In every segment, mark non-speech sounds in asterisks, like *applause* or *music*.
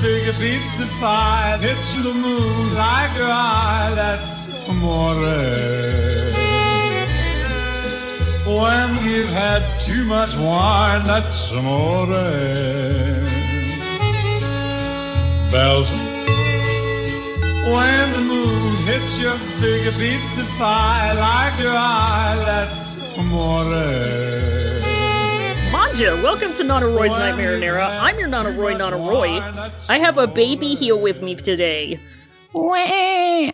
big pizza pie, hits the moon like your eye, that's amore. When you've had too much wine, that's amore. Bells. When the moon hits your big pizza pie, like your eye, that's amore. Manja, welcome to Nana Roy's Nightmare Era. I'm your Nana Roy, Nana Roy. I have a baby here with me today. Wah.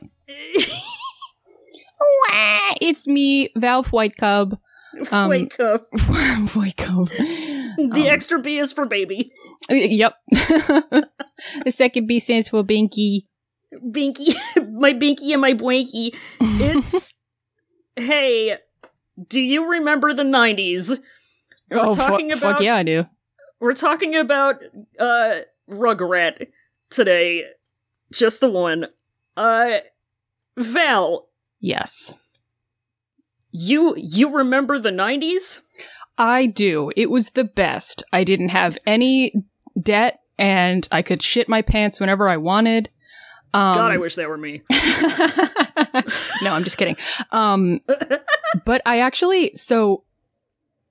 Wah. It's me, Valve White Cub. *laughs* Um, *laughs* Wake up. White Cub. The extra B is for baby. Yep. *laughs* the second B stands for Binky. Binky, my Binky and my Bwanky. It's. hey, do you remember the 90s? We're oh, fu- talking fuck about yeah, I do. We're talking about uh Rugrat today. Just the one. Uh Val, Yes. you you remember the 90s? I do. It was the best. I didn't have any debt and I could shit my pants whenever I wanted. Um, God, I wish that were me. *laughs* no, I'm just kidding. Um, *laughs* but I actually, so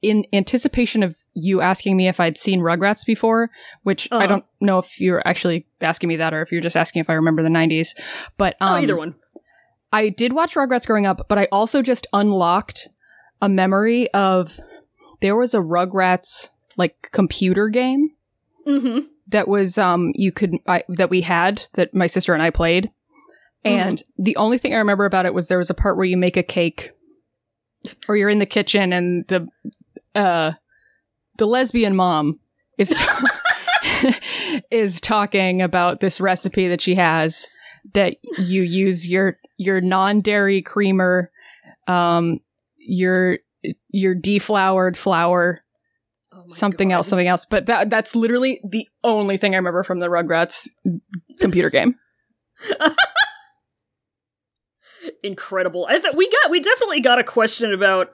in anticipation of you asking me if I'd seen Rugrats before, which I Uh-huh. don't know if you're actually asking me that or if you're just asking if I remember the 90s, but um, oh, either one. I did watch Rugrats growing up, but I also just unlocked a memory of there was a Rugrats like computer game Mhm. that was um you could I, that we had that my sister and I played. And the only thing I remember about it was there was a part where you make a cake or you're in the kitchen and the uh the lesbian mom is *laughs* is talking about this recipe that she has that you use your your non-dairy creamer um your your defloured flour Oh something God. else, something else. But that that's literally the only thing I remember from the Rugrats computer game. *laughs* Incredible. I thought we got we definitely got a question about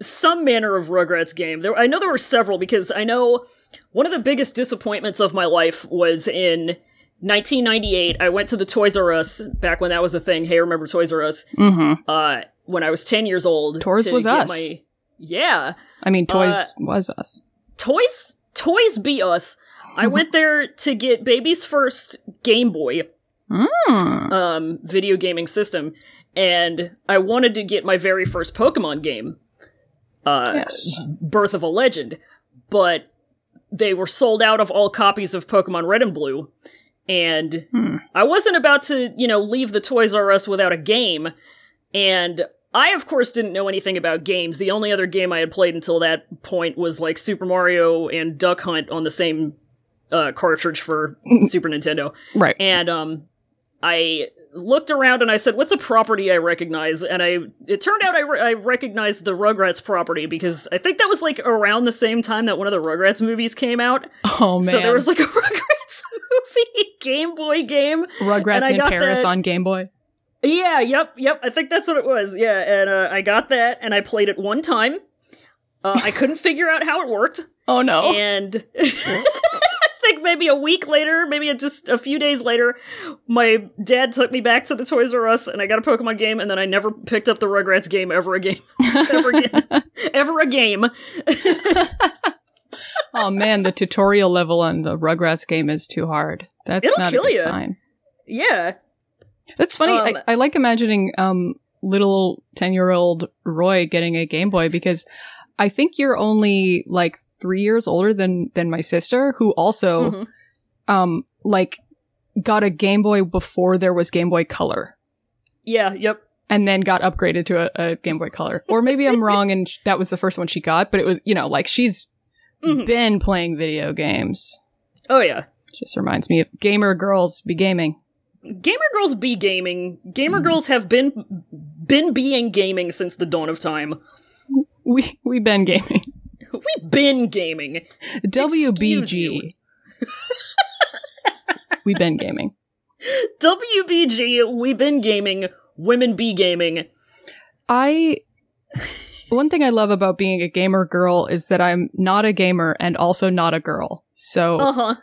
some manner of Rugrats game. There I know there were several because I know one of the biggest disappointments of my life was in 1998. I went to the Toys R Us back when that was a thing. Hey, remember Toys R Us? Mm-hmm. Uh, when I was 10 years old. Toys to was us. My, yeah, I mean, Toys Uh, was us. Toys Toys be us. I went there to get baby's first Game Boy Mm. um, video gaming system, and I wanted to get my very first Pokemon game, uh, Yes. Birth of a Legend, but they were sold out of all copies of Pokemon Red and Blue, and Hmm. I wasn't about to, you know, leave the Toys R Us without a game, and I, of course, didn't know anything about games. The only other game I had played until that point was like Super Mario and Duck Hunt on the same uh, cartridge for *laughs* Super Nintendo. Right. And um, I looked around and I said, "What's a property I recognize?" And I it turned out I, re- I recognized the Rugrats property because I think that was like around the same time that one of the Rugrats movies came out. oh man. So there was like a *laughs* Rugrats movie Game Boy game. Rugrats in Paris that- on Game Boy. Yeah, yep, yep. I think that's what it was. Yeah, and uh, I got that and I played it one time. Uh, I couldn't figure out how it worked. *laughs* Oh no. And *laughs* maybe a week later, maybe just a few days later, my dad took me back to the Toys R Us and I got a Pokemon game, and then I never picked up the Rugrats game ever again. *laughs* ever again. *laughs* ever a game. *laughs* oh man, the tutorial level on the Rugrats game is too hard. That's It'll not kill a good ya. sign. Yeah. That's funny. Um, I, I like imagining um little ten year old Roy getting a Game Boy because I think you're only like three years older than than my sister, who also Mhm. um like got a Game Boy before there was Game Boy Color. Yeah, yep. And then got upgraded to a, a Game Boy Color. Or maybe I'm *laughs* wrong and sh- that was the first one she got, but it was, you know, like she's Mhm. been playing video games. Oh, yeah. Just reminds me of gamer girls be gaming. Gamer girls be gaming. Gamer girls have been been being gaming since the dawn of time. We we been gaming. We been gaming. WBG. we been gaming. WBG, we been gaming. Women be gaming. I one thing I love about being a gamer girl is that I'm not a gamer and also not a girl. So Uh huh.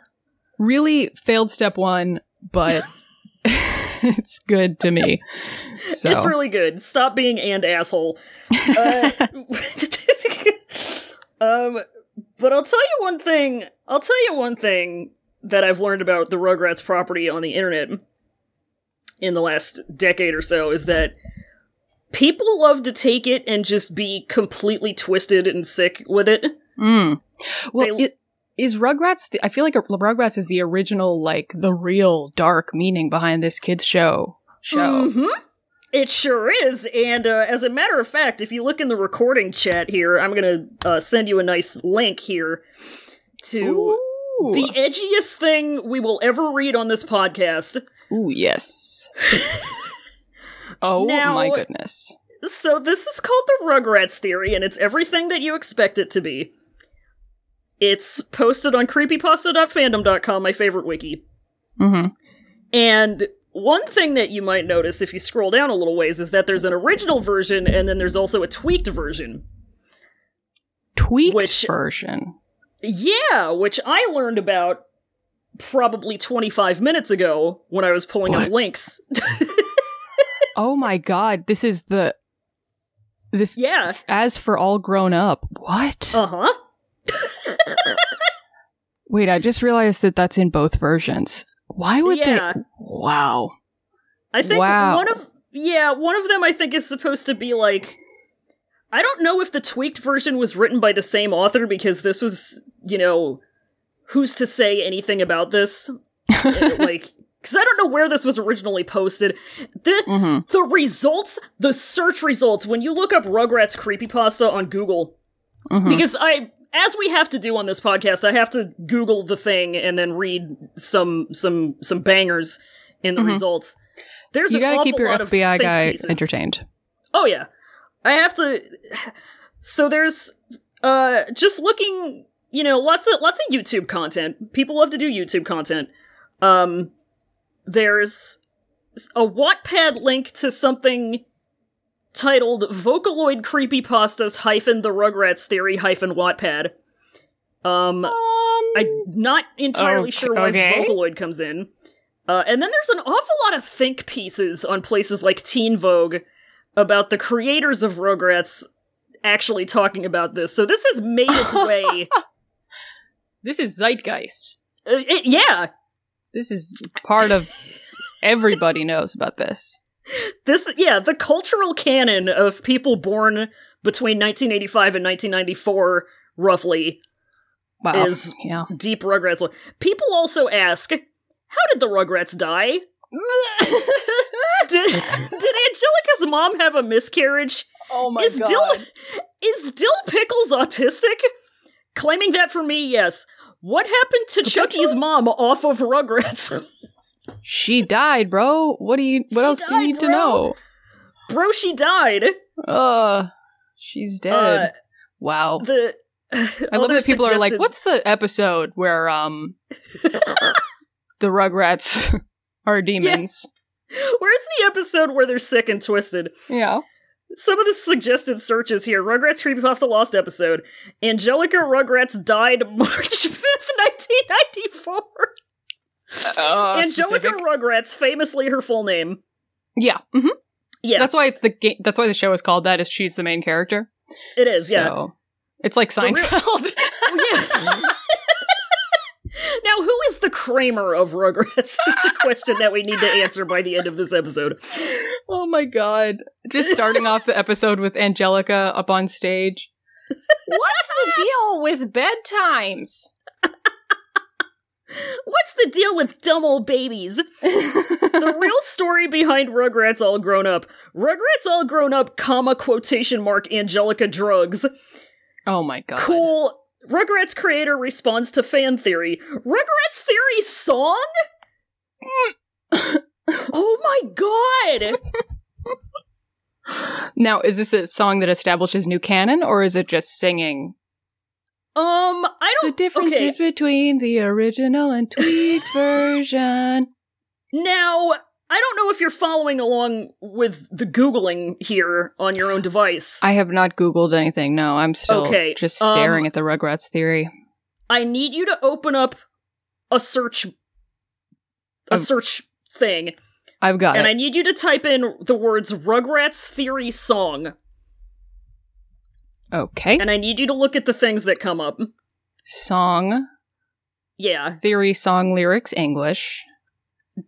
really failed step one, but *laughs* it's good to me. So. It's really good. Stop being and asshole. Uh, *laughs* um, but I'll tell you one thing. I'll tell you one thing that I've learned about the Rugrats property on the internet in the last decade or so is that people love to take it and just be completely twisted and sick with it. Mm. Well, They- it, is Rugrats? The, I feel like Rugrats is the original, like the real dark meaning behind this kids show. Show. Mhm. It sure is. And uh, as a matter of fact, if you look in the recording chat here, I'm going to uh, send you a nice link here to Ooh. the edgiest thing we will ever read on this podcast. Ooh, yes. *laughs* oh Now- my goodness. So, this is called the Rugrats Theory, and it's everything that you expect it to be. It's posted on creepypasta.fandom.com, my favorite wiki. Mm-hmm. And one thing that you might notice if you scroll down a little ways is that there's an original version and then there's also a tweaked version. Tweaked Which- version. Yeah, which I learned about probably 25 minutes ago when I was pulling up links. *laughs* Oh my god, this is the this yeah. as for all grown up. What? Uh huh. Wait, I just realized that that's in both versions. Why would Yeah. they? Wow. I think Wow. one of yeah, one of them I think is supposed to be like I don't know if the tweaked version was written by the same author because this was, you know, who's to say anything about this? *laughs* Like cuz I don't know where this was originally posted. The hmm the results, the search results when you look up Rugrats creepypasta on Google Mhm. because I as we have to do on this podcast, I have to Google the thing and then read some some some bangers in the Mhm. results. There's You an gotta keep your FBI guy pieces. entertained. Oh yeah, I have to. So there's uh just looking, you know, lots of lots of YouTube content. People love to do YouTube content. Um, there's a Wattpad link to something titled Vocaloid Creepypastas hyphen the Rugrats Theory hyphen Wattpad. Um, I'm not entirely Okay- sure why. Vocaloid comes in. Uh, and then there's an awful lot of think pieces on places like Teen Vogue about the creators of Rugrats actually talking about this. So this has made its *laughs* way. This is zeitgeist. Uh, it- yeah, This is part of everybody knows about this. This yeah the cultural canon of people born between 1985 and 1994, roughly, Wow. Is- yeah. deep Rugrats. People also ask, how did the Rugrats die? *laughs* Did, did Angelica's mom have a miscarriage? oh my is Dill is Dill Pickles autistic? Claiming that for me, yes. What happened to Chucky's mom off of Rugrats? *laughs* She died, bro. What do you? What She else do you died, need to know? Bro, she died. Uh, she's dead. Uh, wow. the I love that people are like, "What's the episode where um *laughs* the Rugrats *laughs* are demons?" Where's the episode where they're sick and twisted? Yeah. Some of the suggested searches here: Rugrats Creepypasta Lost episode. Angelica Rugrats died *laughs* March fifth, nineteen ninety four. Uh, *laughs* Angelica specific. Rugrats, famously her full name. Yeah. hmm Yeah, That's why it's the game. That's why the show is called that. Is she's the main character? it is. Yeah. So, it's like The real- Seinfeld. *laughs* Yeah. *laughs* now, who is the Kramer of Rugrats? Is the question that we need to answer by the end of this episode. oh my god! Just starting off the episode with Angelica up on stage. What's the deal with bedtimes? What's the deal with dumb old babies? the *laughs* real story behind Rugrats All Grown Up. Rugrats All Grown Up, comma, quotation mark, Angelica drugs. oh my god! Cool. Rugrats creator responds to fan theory. Rugrats theory song? Mm. oh my god! *laughs* Now, is this a song that establishes new canon, or is it just singing? Um, I don't. The differences okay. between the original and tweaked *laughs* version. Now, I don't know if you're following along with the Googling here on your own *gasps* device. I have not Googled anything. No, I'm still Okay, just um, staring at the Rugrats theory. I need you to open up a search a Um, search thing, I've got and it. I need you to type in the words Rugrats Theory Song, okay. and I need you to look at the things that come up. song, Yeah. theory, song, lyrics, English.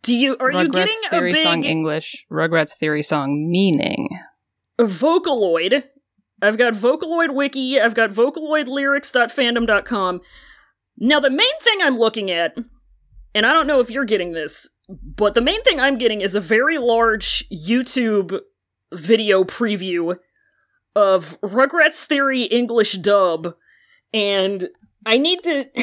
Do you are you Rugrats getting theory a big song English. Rugrats theory song meaning. Vocaloid? I've got Vocaloid Wiki, I've got Vocaloid vocaloidlyrics.fandom.com. Now the main thing I'm looking at, and I don't know if you're getting this, but the main thing I'm getting is a very large YouTube video preview of Rugrats Theory English dub, and I need to *laughs*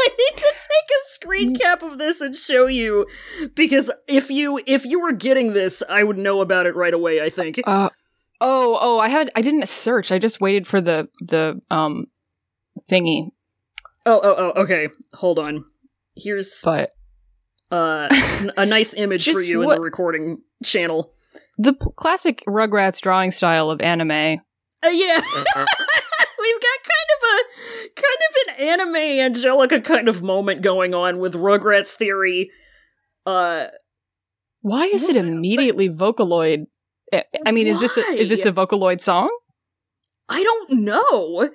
I need to take a screen cap of this and show you because if you if you were getting this, I would know about it right away, I think. Uh oh, oh, I had I didn't search. I just waited for the the um thingy. Oh, oh, oh, okay. Hold on. Here's But uh a nice image *laughs* for you in what- the recording channel. The p- classic Rugrats drawing style of anime. Uh, yeah. *laughs* We've got kind of a kind of an anime Angelica kind of moment going on with Rugrats theory. Uh Why is it What? immediately Vocaloid? I- I mean, is this a, is this a Vocaloid song? I don't know.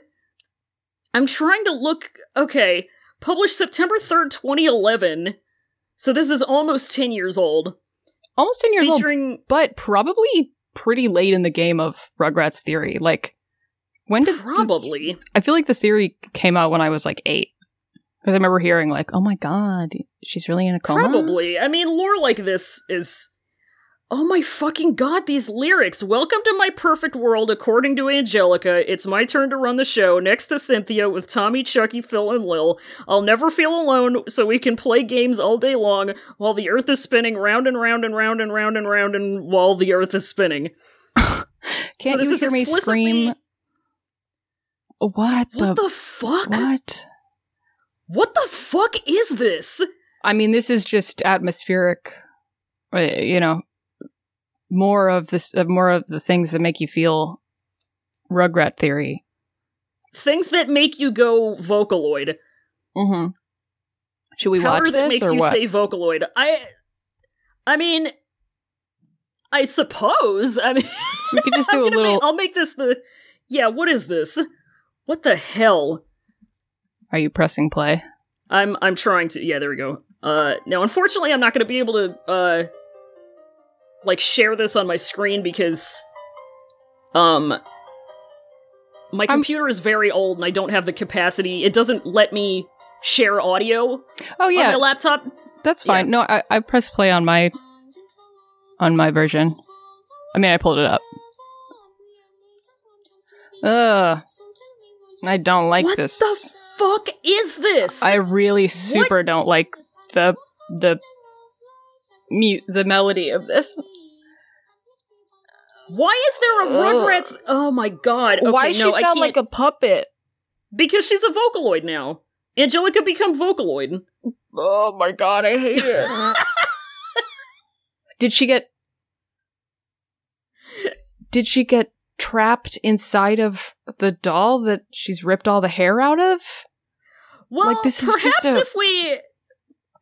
I'm trying to look. Okay, published September 3rd, 2011. So this is almost 10 years old. Almost ten years old, but probably pretty late in the game of Rugrats theory. Like, when did probably. I feel like the theory came out when I was like eight. Because I remember hearing like, "Oh my god, she's really in a coma." Probably. I mean, lore like this is. Oh my fucking god, these lyrics. Welcome to my perfect world, according to Angelica. It's my turn to run the show next to Cynthia with Tommy, Chucky, Phil, and Lil. I'll never feel alone, so we can play games all day long while the earth is spinning round and round and round and round and round and while the earth is spinning. *laughs* Can't this you hear me scream? What the What the fuck? what? What the fuck is this? I mean, this is just atmospheric. uh, You know, more of this, uh, more of the things that make you feel Rugrat theory. Things that make you go Vocaloid. Mm-hmm. Should we Powder watch that this makes or you what? say Vocaloid. I, I mean, I suppose. I mean, we could just *laughs* do a little. Make, I'll make this the. Yeah, what is this? What the hell? Are you pressing play? I'm I'm trying to. Yeah, there we go. Uh, now, unfortunately, I'm not going to be able to uh, like share this on my screen because, um, my I'm- computer is very old and I don't have the capacity. It doesn't let me share audio Oh on yeah, my laptop. that's fine. yeah. No, I, I pressed play on my on my version. I mean, I pulled it up. Ugh, I don't like what this. What the fuck is this? I really super don't like the the mute the melody of this. Why is there a. Rugrats? Oh my god! Okay, Why does no, she sound like a puppet? because she's a Vocaloid now. Angelica become Vocaloid. Oh my god, I hate it. *laughs* Did she get Did she get trapped inside of the doll that she's ripped all the hair out of? Well, Like, this is perhaps just a- if we,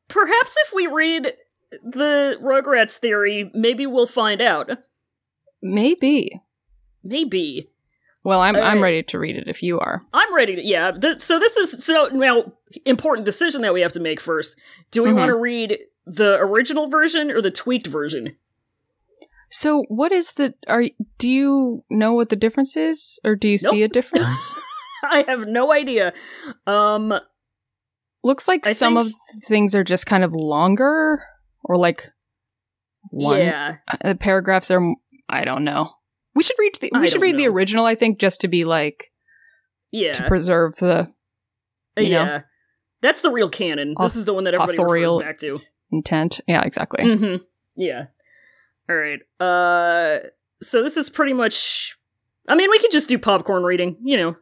perhaps if we read the Rugrats theory, maybe we'll find out. Maybe. Maybe Well, I'm I'm Uh, ready to read it if you are. I'm ready to. Yeah. Th- so this is so now important decision that we have to make first. Do we Mhm. want to read the original version or the tweaked version? So, what is the are do you know what the difference is or do you see a difference? *laughs* I have no idea. Um, Looks like I some think- of the things are just kind of longer or like one yeah. uh, paragraphs are I don't know. We should read the I we should don't read the original I think just to be like Yeah. to preserve the you know, yeah. That's the real canon. This is the one that everybody refers back to. intent. Yeah, exactly. Mm-hmm. Yeah. All right. Uh, so this is pretty much. I mean, we could just do popcorn reading, you know,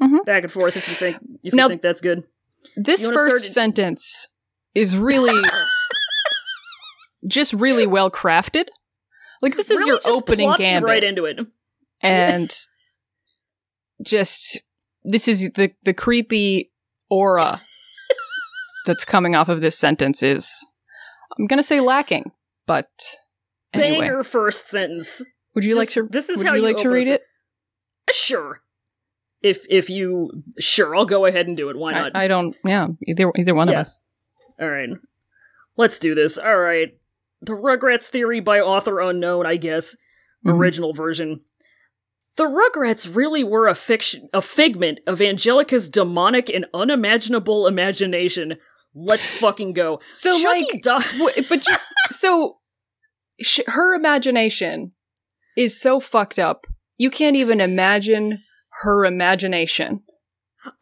Mhm. back and forth if you think if Now- you think that's good. This first start- sentence is really *laughs* just really well crafted. Like this is Really your just opening gambit. right into it. and *laughs* just this is the the creepy aura that's coming off of this sentence is, I'm going to say lacking, but anyway. Banger first sentence. Would you like to? this is would how you you like to read sen- it? Uh, sure. If if you sure, I'll go ahead and do it. Why I, not? I don't. Yeah, either either one Yeah. of us. All right. Let's do this. All right. The Rugrats theory by author unknown, I guess. Mhm. Original version. The Rugrats really were a fiction, a figment of Angelica's demonic and unimaginable imagination. Let's fucking go. *laughs* So Chucky like, di- *laughs* w- but just *laughs* so sh- her imagination is so fucked up. You can't even imagine her imagination.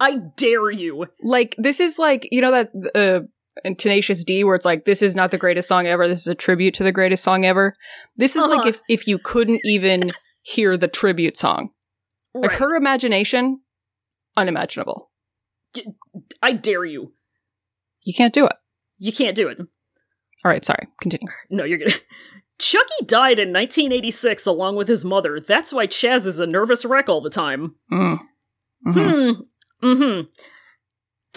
I dare you. Like this is like you know that uh in Tenacious D where it's like this is not the greatest song ever. This is a tribute to the greatest song ever. This is Uh-huh. like if if you couldn't even hear the tribute song. Like Right. her imagination, unimaginable. I dare you. You can't do it. You can't do it. All right, sorry. Continue. No, you're gonna. *laughs* Chucky died in 1986 along with his mother. That's why Chaz is a nervous wreck all the time. Mm. Mhm. Hmm. Mm-hmm.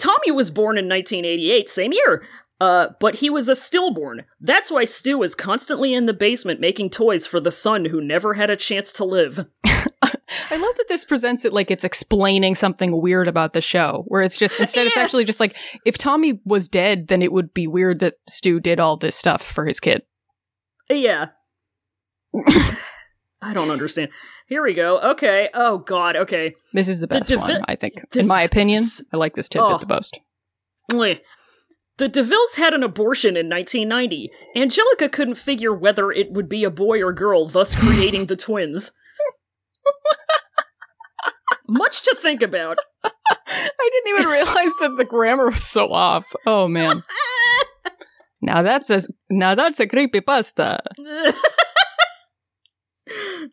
Tommy was born in 1988, same year. Uh, but he was a stillborn. That's why Stu is constantly in the basement making toys for the son who never had a chance to live. *laughs* I love that this presents it like it's explaining something weird about the show, where it's just instead it's actually just like if Tommy was dead, then it would be weird that Stu did all this stuff for his kid. Yeah. *laughs* I don't understand. Here we go. Okay. Oh God. Okay. This is the The best devi- one, I think. this- In my opinion, this- I like this tidbit Oh. the most. The DeVilles had an abortion in 1990. Angelica couldn't figure whether it would be a boy or girl, thus creating the twins. *laughs* Much to think about. *laughs* I didn't even realize that the grammar was so off. Oh man. *laughs* Now that's a now that's a creepy pasta.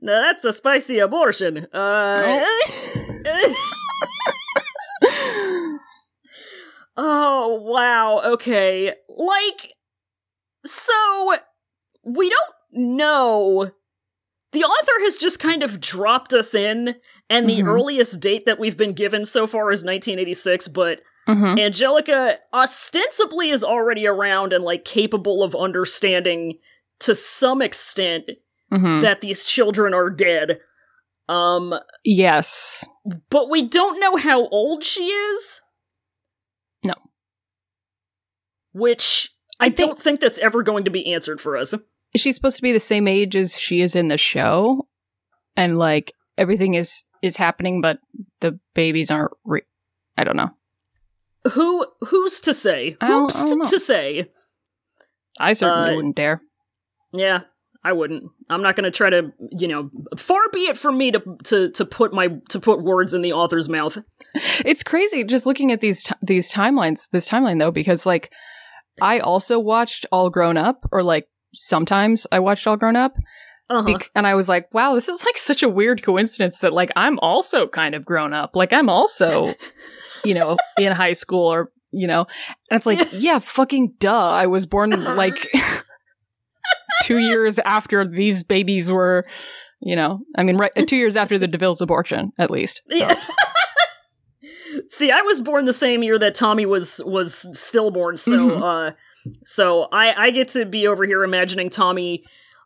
Now that's a spicy abortion. Uh, *laughs* oh wow. Okay. Like, so we don't know. The author has just kind of dropped us in, and the Mhm. earliest date that we've been given so far is 1986. But Mhm. Angelica ostensibly is already around and like capable of understanding to some extent Mhm. that these children are dead. Um, Yes. but we don't know how old she is. No. Which I, I think- don't think that's ever going to be answered for us. Is she supposed to be the same age as she is in the show? And like everything is is happening but the babies aren't re- I don't know. Who who's to say? Who's I don't know. to say? I certainly Uh, wouldn't dare. Yeah, I wouldn't. I'm not going to try to, you know, far be it from me to to to put my to put words in the author's mouth. It's crazy just looking at these t- these timelines, this timeline though, because like I also watched All Grown Up, or like sometimes I watched All Grown Up, Uh-huh. and I was like, wow, this is like such a weird coincidence that like I'm also kind of grown up, like I'm also, you know, in high school or you know, and it's like, *laughs* yeah, fucking duh, I was born like two years after these babies were. You know, I mean, right, two years after the DeVille's abortion, at least. So. Yeah. *laughs* See, I was born the same year that Tommy was was stillborn, so Mhm. uh so I I get to be over here imagining Tommy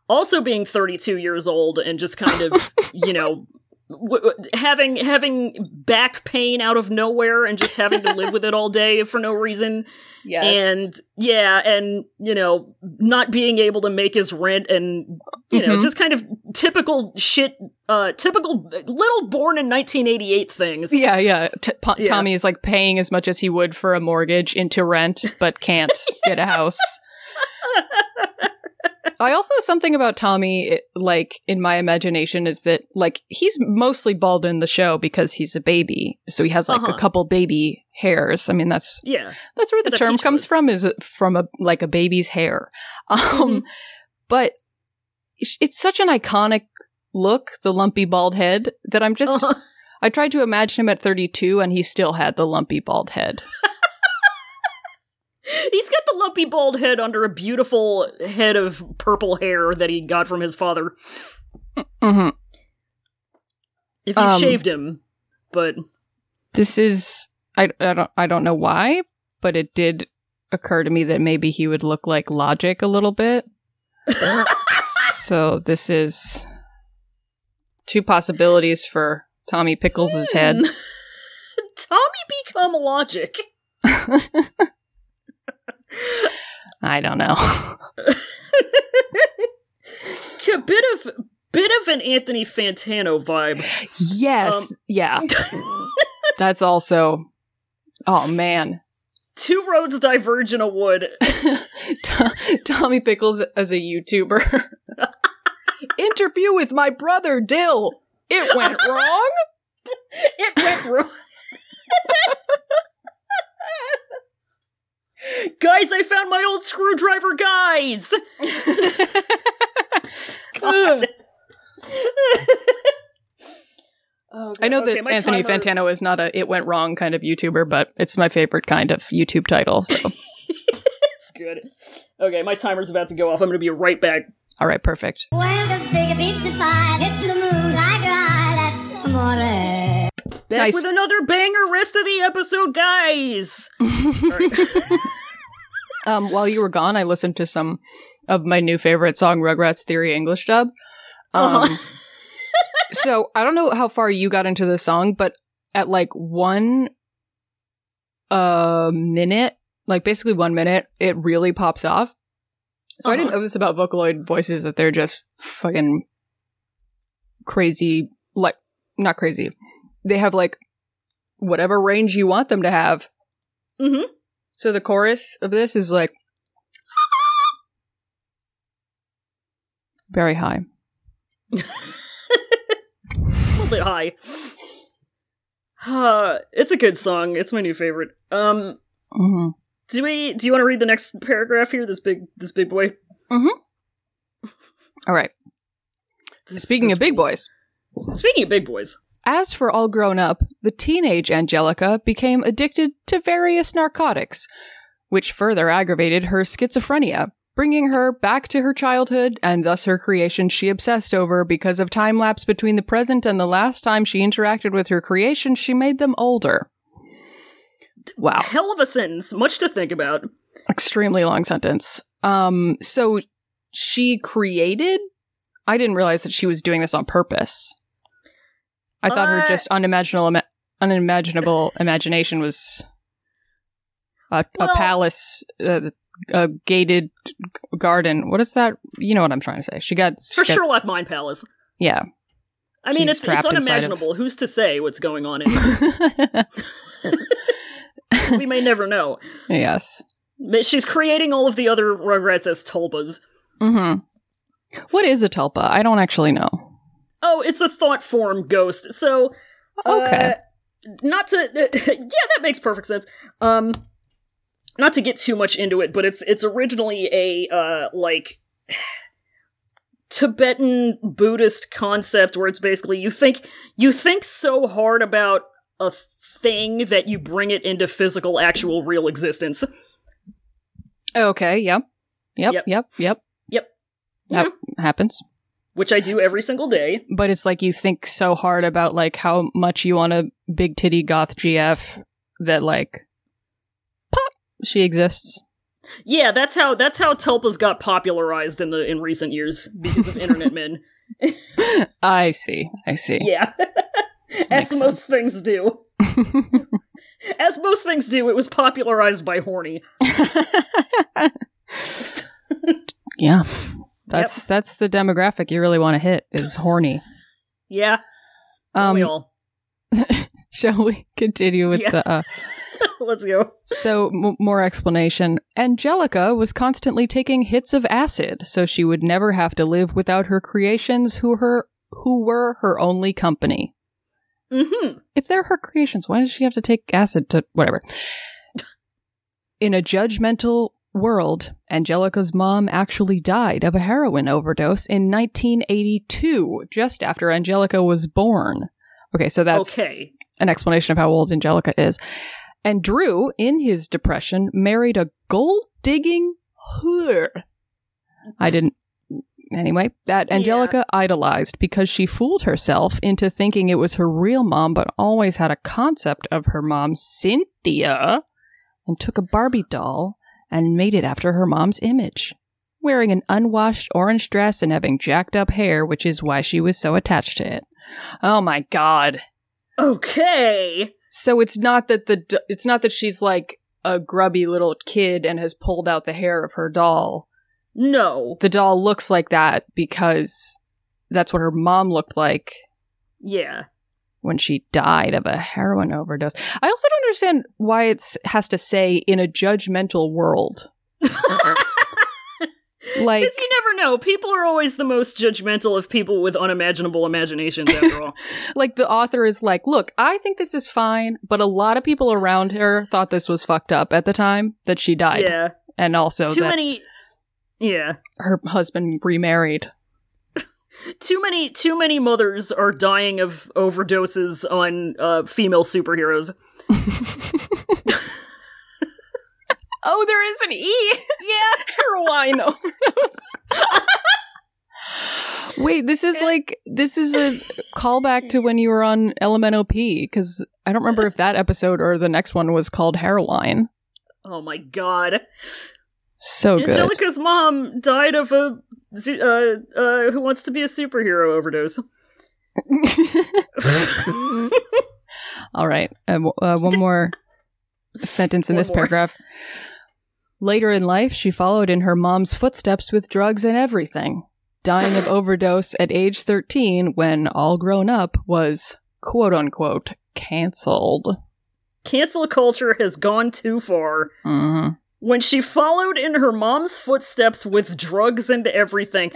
also being 32 years old and just kind of, *laughs* you know, w- having having back pain out of nowhere and just having to live with it all day for no reason *laughs* Yes. and yeah and you know not being able to make his rent and you know Mhm. just kind of typical shit uh typical little born in 1988 things Yeah, yeah. T- po- Yeah. Tommy is like paying as much as he would for a mortgage into rent, but can't *laughs* get a house. I also something about Tommy, it- like in my imagination, is that like he's mostly bald in the show because he's a baby, so he has like Uh-huh. a couple baby hairs. I mean, that's yeah that's where the, The term comes from is from a like a baby's hair. Um, Mhm. but it's- it's such an iconic look, the lumpy bald head, that I'm just Uh-huh. I tried to imagine him at 32 and he still had the lumpy bald head. *laughs* he's got the lumpy bald head under a beautiful head of purple hair that he got from his father hmm if you Um, shaved him but This is I, I don't I don't know why, but it did occur to me that maybe he would look like Logic a little bit. *laughs* so this is two possibilities for Tommy Pickles' head. Hmm. *laughs* Tommy become logic. *laughs* I don't know. *laughs* A bit of bit of an Anthony Fantano vibe. yes, Um, yeah. *laughs* That's also. Oh man, Two roads diverge in a wood. *laughs* Tommy Pickles as a YouTuber. Interview with my brother Dill. It went wrong. It went wrong. Guys, I found my old screwdriver, guys. God. *laughs* Oh, I know Okay, that Anthony timer- Fantano is not a "it went wrong" kind of YouTuber, but it's my favorite kind of YouTube title. So, *laughs* It's good. Okay, my timer's about to go off. I'm going to be right back. all right, perfect. When the big pizza pie hits the moon, I cry, that's amore. Back Nice. with another banger rest of the episode, guys. *laughs* Um, while you were gone, I listened to some of my new favorite song, Rugrats Theory English dub. Um, Uh-huh. so I don't know how far you got into the song, but at like one uh minute, like basically one minute, it really pops off. So I didn't Uh-huh. know this about Vocaloid voices that they're just fucking crazy, like not crazy. They have like whatever range you want them to have. Mhm. So the chorus of this is like very high. a little bit high. Uh, it's a good song. It's my new favorite. Um, Mm-hmm. do we? Do you want to read the next paragraph here? This big, this big boy. All right. This- Speaking this of big rules. boys, Speaking of big boys. As for all grown up, the teenage Angelica became addicted to various narcotics, which further aggravated her schizophrenia, bringing her back to her childhood and thus her creation she obsessed over because of time lapse between the present and the last time she interacted with her creation, she made them older. Wow. Hell of a sentence. Much to think about. extremely long sentence. Um, so she created. I didn't realize that she was doing this on purpose. I thought her Uh, just unimaginable, ima- unimaginable *laughs* imagination was a, a palace, uh, a gated garden. What is that? You know what I'm trying to say. She got For she got- Sherlock Mind Palace. Yeah. I mean, it's it's inside of- unimaginable. Who's to say what's going on in *laughs* *laughs* we may never know. yes. She's creating all of the other Rugrats as Tulpas. hmm What is a tulpa? I don't actually know. Oh, it's a thought form ghost. So, Okay. uh, not to *laughs* yeah, that makes perfect sense. Um, not to get too much into it, but it's it's originally a uh like *sighs* Tibetan Buddhist concept where it's basically you think you think so hard about a thing that you bring it into physical, actual, real existence. Okay. Yep. Yep. Yep. Yep. Yep. Yep. That happens. Which I do every single day. But it's like you think so hard about like how much you want a big titty goth GF that like pop she exists. Yeah, that's how that's how Tulpas got popularized in the in recent years because of *laughs* internet men. *laughs* I see. I see. Yeah. *laughs* As Makes most things do. As most things do, it was popularized by horny. yeah. That's that's the demographic you really want to hit is horny. Yeah, don't we Um all. *laughs* shall we continue with Yeah. the uh *laughs* Let's go. So, m- more explanation. Angelica was constantly taking hits of acid, so she would never have to live without her creations, who her who were her only company. Mm-hmm. If they're her creations, why does she have to take acid to whatever? In a judgmental world, Angelica's mom actually died of a heroin overdose in 1982, just after Angelica was born. Okay, so that's okay. an explanation of how old Angelica is. And Drew, in his depression, married a gold digging whore. I didn't. Anyway, that Yeah. Angelica idolized because she fooled herself into thinking it was her real mom, but always had a concept of her mom, Cynthia, and took a Barbie doll and made it after her mom's image, wearing an unwashed orange dress and having jacked up hair, which is why she was so attached to it. Oh my god. Okay. So it's not that the it's not that she's like a grubby little kid and has pulled out the hair of her doll. No. The doll looks like that because that's what her mom looked like Yeah. When she died of a heroin overdose. I also don't understand why it has to say in a judgmental world. *laughs* Like Because you never know. People are always the most judgmental of people with unimaginable imaginations, after all. *laughs* like the author is like, "Look, I think this is fine, but a lot of people around her thought this was fucked up at the time that she died." yeah. And also Too many. Yeah. her husband remarried. Too many. Too many mothers are dying of overdoses on uh, female superheroes. *laughs* Oh, there is an E. *laughs* yeah, heroin overdose. *laughs* Wait, this is like this is a callback to when you were on LMNOP because I don't remember if that episode or the next one was called Heroine. Oh my god. So good. Angelica's mom died of a uh, uh, who wants to be a superhero overdose. *laughs* *laughs* All right, uh, uh, one more sentence in One this more. paragraph. Later in life, she followed in her mom's footsteps with drugs and everything, dying of overdose at age 13 when All Grown Up was quote unquote canceled. Cancel culture has gone too far. hmm When she followed in her mom's footsteps with drugs and everything.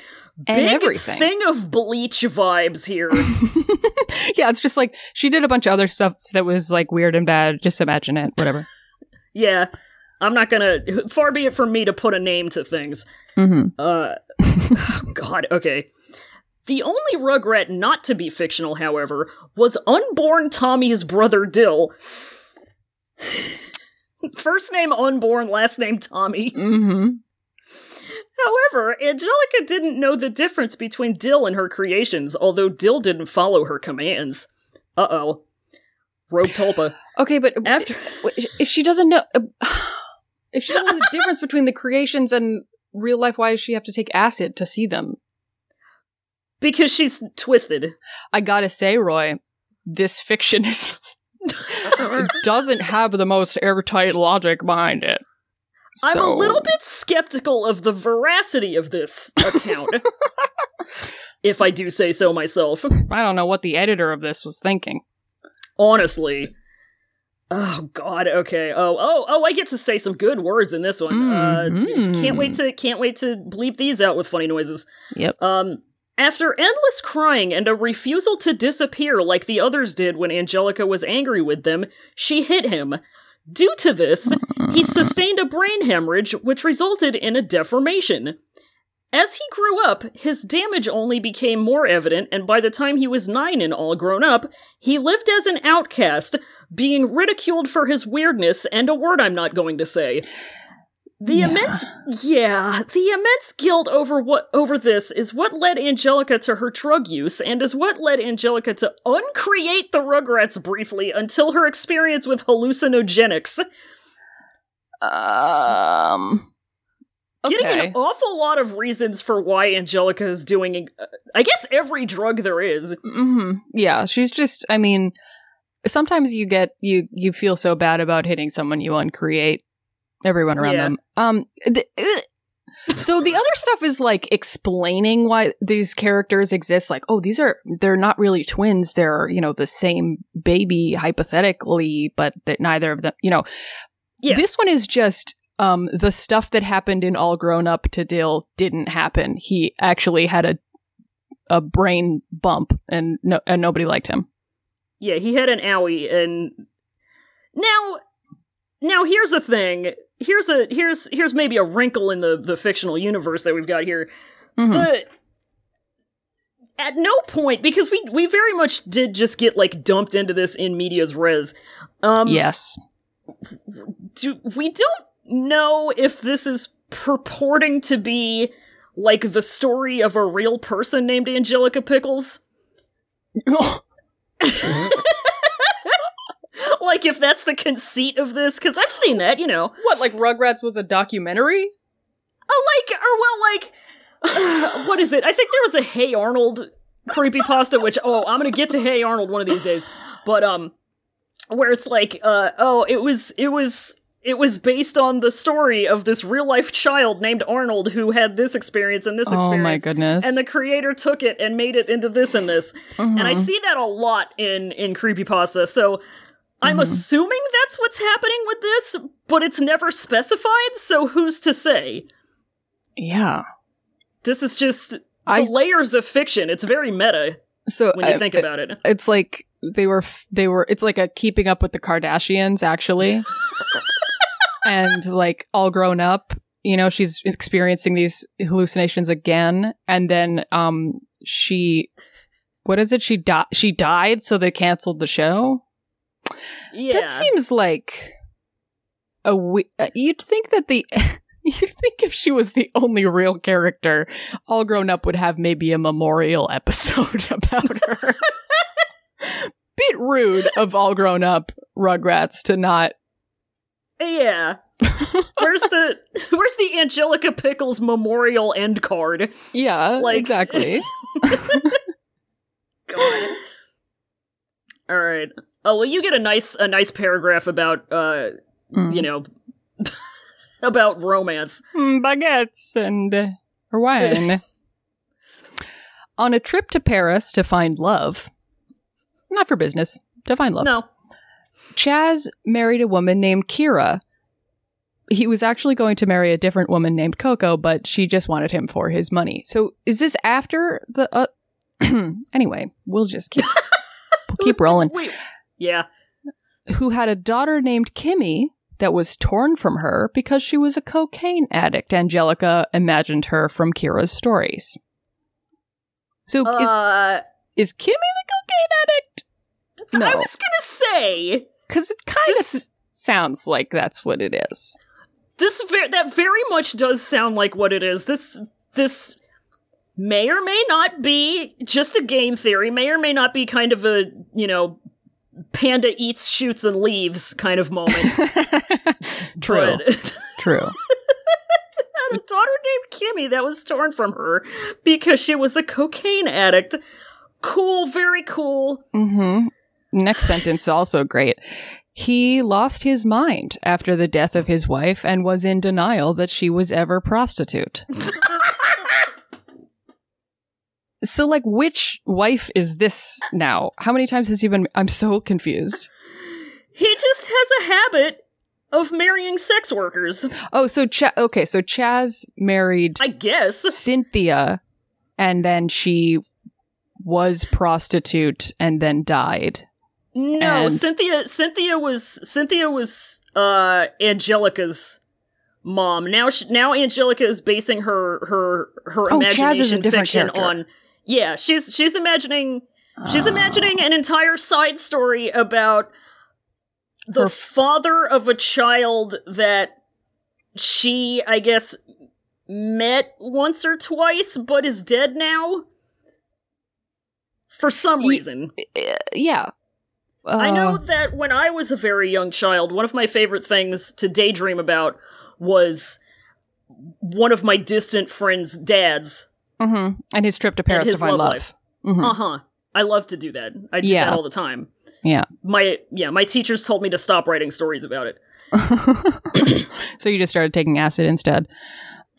And Big everything. thing of bleach vibes here. *laughs* yeah, it's just like she did a bunch of other stuff that was like weird and bad. Just imagine it, whatever. *laughs* yeah. I'm not gonna far be it from me to put a name to things. Mm-hmm. Uh *laughs* God, okay. The only Rugrat not to be fictional, however, was unborn Tommy's brother Dill. *laughs* First name unborn, last name Tommy. hmm However, Angelica didn't know the difference between Dill and her creations, although Dill didn't follow her commands. Uh oh. Rogue Tulpa. *sighs* Okay, but After- if she doesn't know, *sighs* if she doesn't know the difference between the creations and real life, why does she have to take acid to see them? Because she's twisted. I gotta say, Roy, this fiction is *laughs* *laughs* doesn't have the most airtight logic behind it. I'm a little bit skeptical of the veracity of this account. *laughs* if I do say so myself. I don't know what the editor of this was thinking. Honestly. Oh god, okay. Oh, oh, oh, I get to say some good words in this one. Mhm. Uh can't wait to can't wait to bleep these out with funny noises. Yep. Um after endless crying and a refusal to disappear like the others did when Angelica was angry with them, she hit him. Due to this, he *laughs* sustained a brain hemorrhage, which resulted in a deformation. As he grew up, his damage only became more evident, and by the time he was nine and all grown up, he lived as an outcast, being ridiculed for his weirdness and a word I'm not going to say. The Yeah. immense yeah, the immense guilt over what over this is what led Angelica to her drug use and is what led Angelica to uncreate the Rugrats briefly until her experience with hallucinogenics. Um. Getting an awful lot of reasons for why Angelica is doing uh, I guess every drug there is. hmm Yeah, she's just. I mean, sometimes you get you you feel so bad about hitting someone you uncreate everyone around Yeah. them. Um. th- so the other stuff is like explaining why these characters exist. Like, oh, these are they're not really twins. They're you know the same baby hypothetically, but that neither of them. You know, Yeah. this one is just. Um, the stuff that happened in All Grown Up to Dill didn't happen. He actually had a a brain bump and no and nobody liked him. Yeah, he had an owie and now now here's a thing. Here's a here's here's maybe a wrinkle in the the fictional universe that we've got here. Mhm. The at no point because we we very much did just get like dumped into this in medias res. Um yes. do we don't know if this is purporting to be like the story of a real person named Angelica Pickles. *laughs* *laughs* like if that's the conceit of this, because I've seen that, you know. What, like Rugrats was a documentary? Oh, like, or well, like, *sighs* what is it? I think there was a Hey Arnold creepy pasta which, oh, I'm gonna get to Hey Arnold one of these days. But, um, where it's like, uh, oh, it was, it was, it was based on the story of this real life child named Arnold who had this experience and this Oh experience. my goodness. And the creator took it and made it into this and this. And I see that a lot in, in creepypasta. So, I'm mm-hmm. assuming that's what's happening with this, but it's never specified, so who's to say? yeah. This is just I- layers of fiction. It's very meta So when you I- think uh, about it. it's like they were they were it's like a keeping up with the Kardashians actually. *laughs* and like all grown up, you know, she's experiencing these hallucinations again and then um she what is it? She died she died so they canceled the show. Yeah. That seems like a we- uh, you'd think that the *laughs* you'd think if she was the only real character, all grown up would have maybe a memorial *laughs* episode *laughs* about her. Bit rude of all grown up Rugrats to not. yeah. where's the where's the Angelica Pickles memorial end card? Yeah, Like- exactly. God. All right. Oh well, you get a nice a nice paragraph about uh Mm. you know *laughs* about romance. Mm, baguettes and uh, wine. *laughs* On a trip to Paris to find love, not for business, to find love. No. Chaz married a woman named Kira. He was actually going to marry a different woman named Coco, but she just wanted him for his money. So is this after the? Uh, *clears throat* anyway, we'll just keep *laughs* keep rolling. Wait. Yeah. Who had a daughter named Kimmy that was torn from her because she was a cocaine addict. Angelica imagined her from Kira's stories. So is Uh is Kimmy the cocaine addict? No, I was gonna say because it kind of s- sounds like that's what it is. this ver- that very much does sound like what it is. This this may or may not be just a game theory. May or may not be kind of a you know panda eats, shoots, and leaves kind of moment. *laughs* True. *laughs* True. had a daughter named Kimmy that was torn from her because she was a cocaine addict. Cool, very cool. Mm-hmm. Next sentence also great. He lost his mind after the death of his wife and was in denial that she was ever prostitute. *laughs* so, like, which wife is this now? How many times has he been? I'm so confused. *laughs* He just has a habit of marrying sex workers. Oh, so Ch- okay, so Chaz married I guess. Cynthia, and then she was prostitute and then died. No, And- Cynthia Cynthia was Cynthia was uh Angelica's mom. Now she, now Angelica is basing her her her Oh, Chaz is a imagination different fiction character. on Yeah, she's she's imagining she's Oh. imagining an entire side story about the Her- father of a child that she I guess met once or twice but is dead now for some reason. Uh, yeah. I know Uh, that when I was a very young child, one of my favorite things to daydream about was one of my distant friends' dads. Mhm. And his trip to Paris to find love love. Mhm. Uh huh. I love to do that. I do Yeah. that all the time. Yeah. My yeah, my teachers told me to stop writing stories about it. *laughs* so you just started taking acid instead.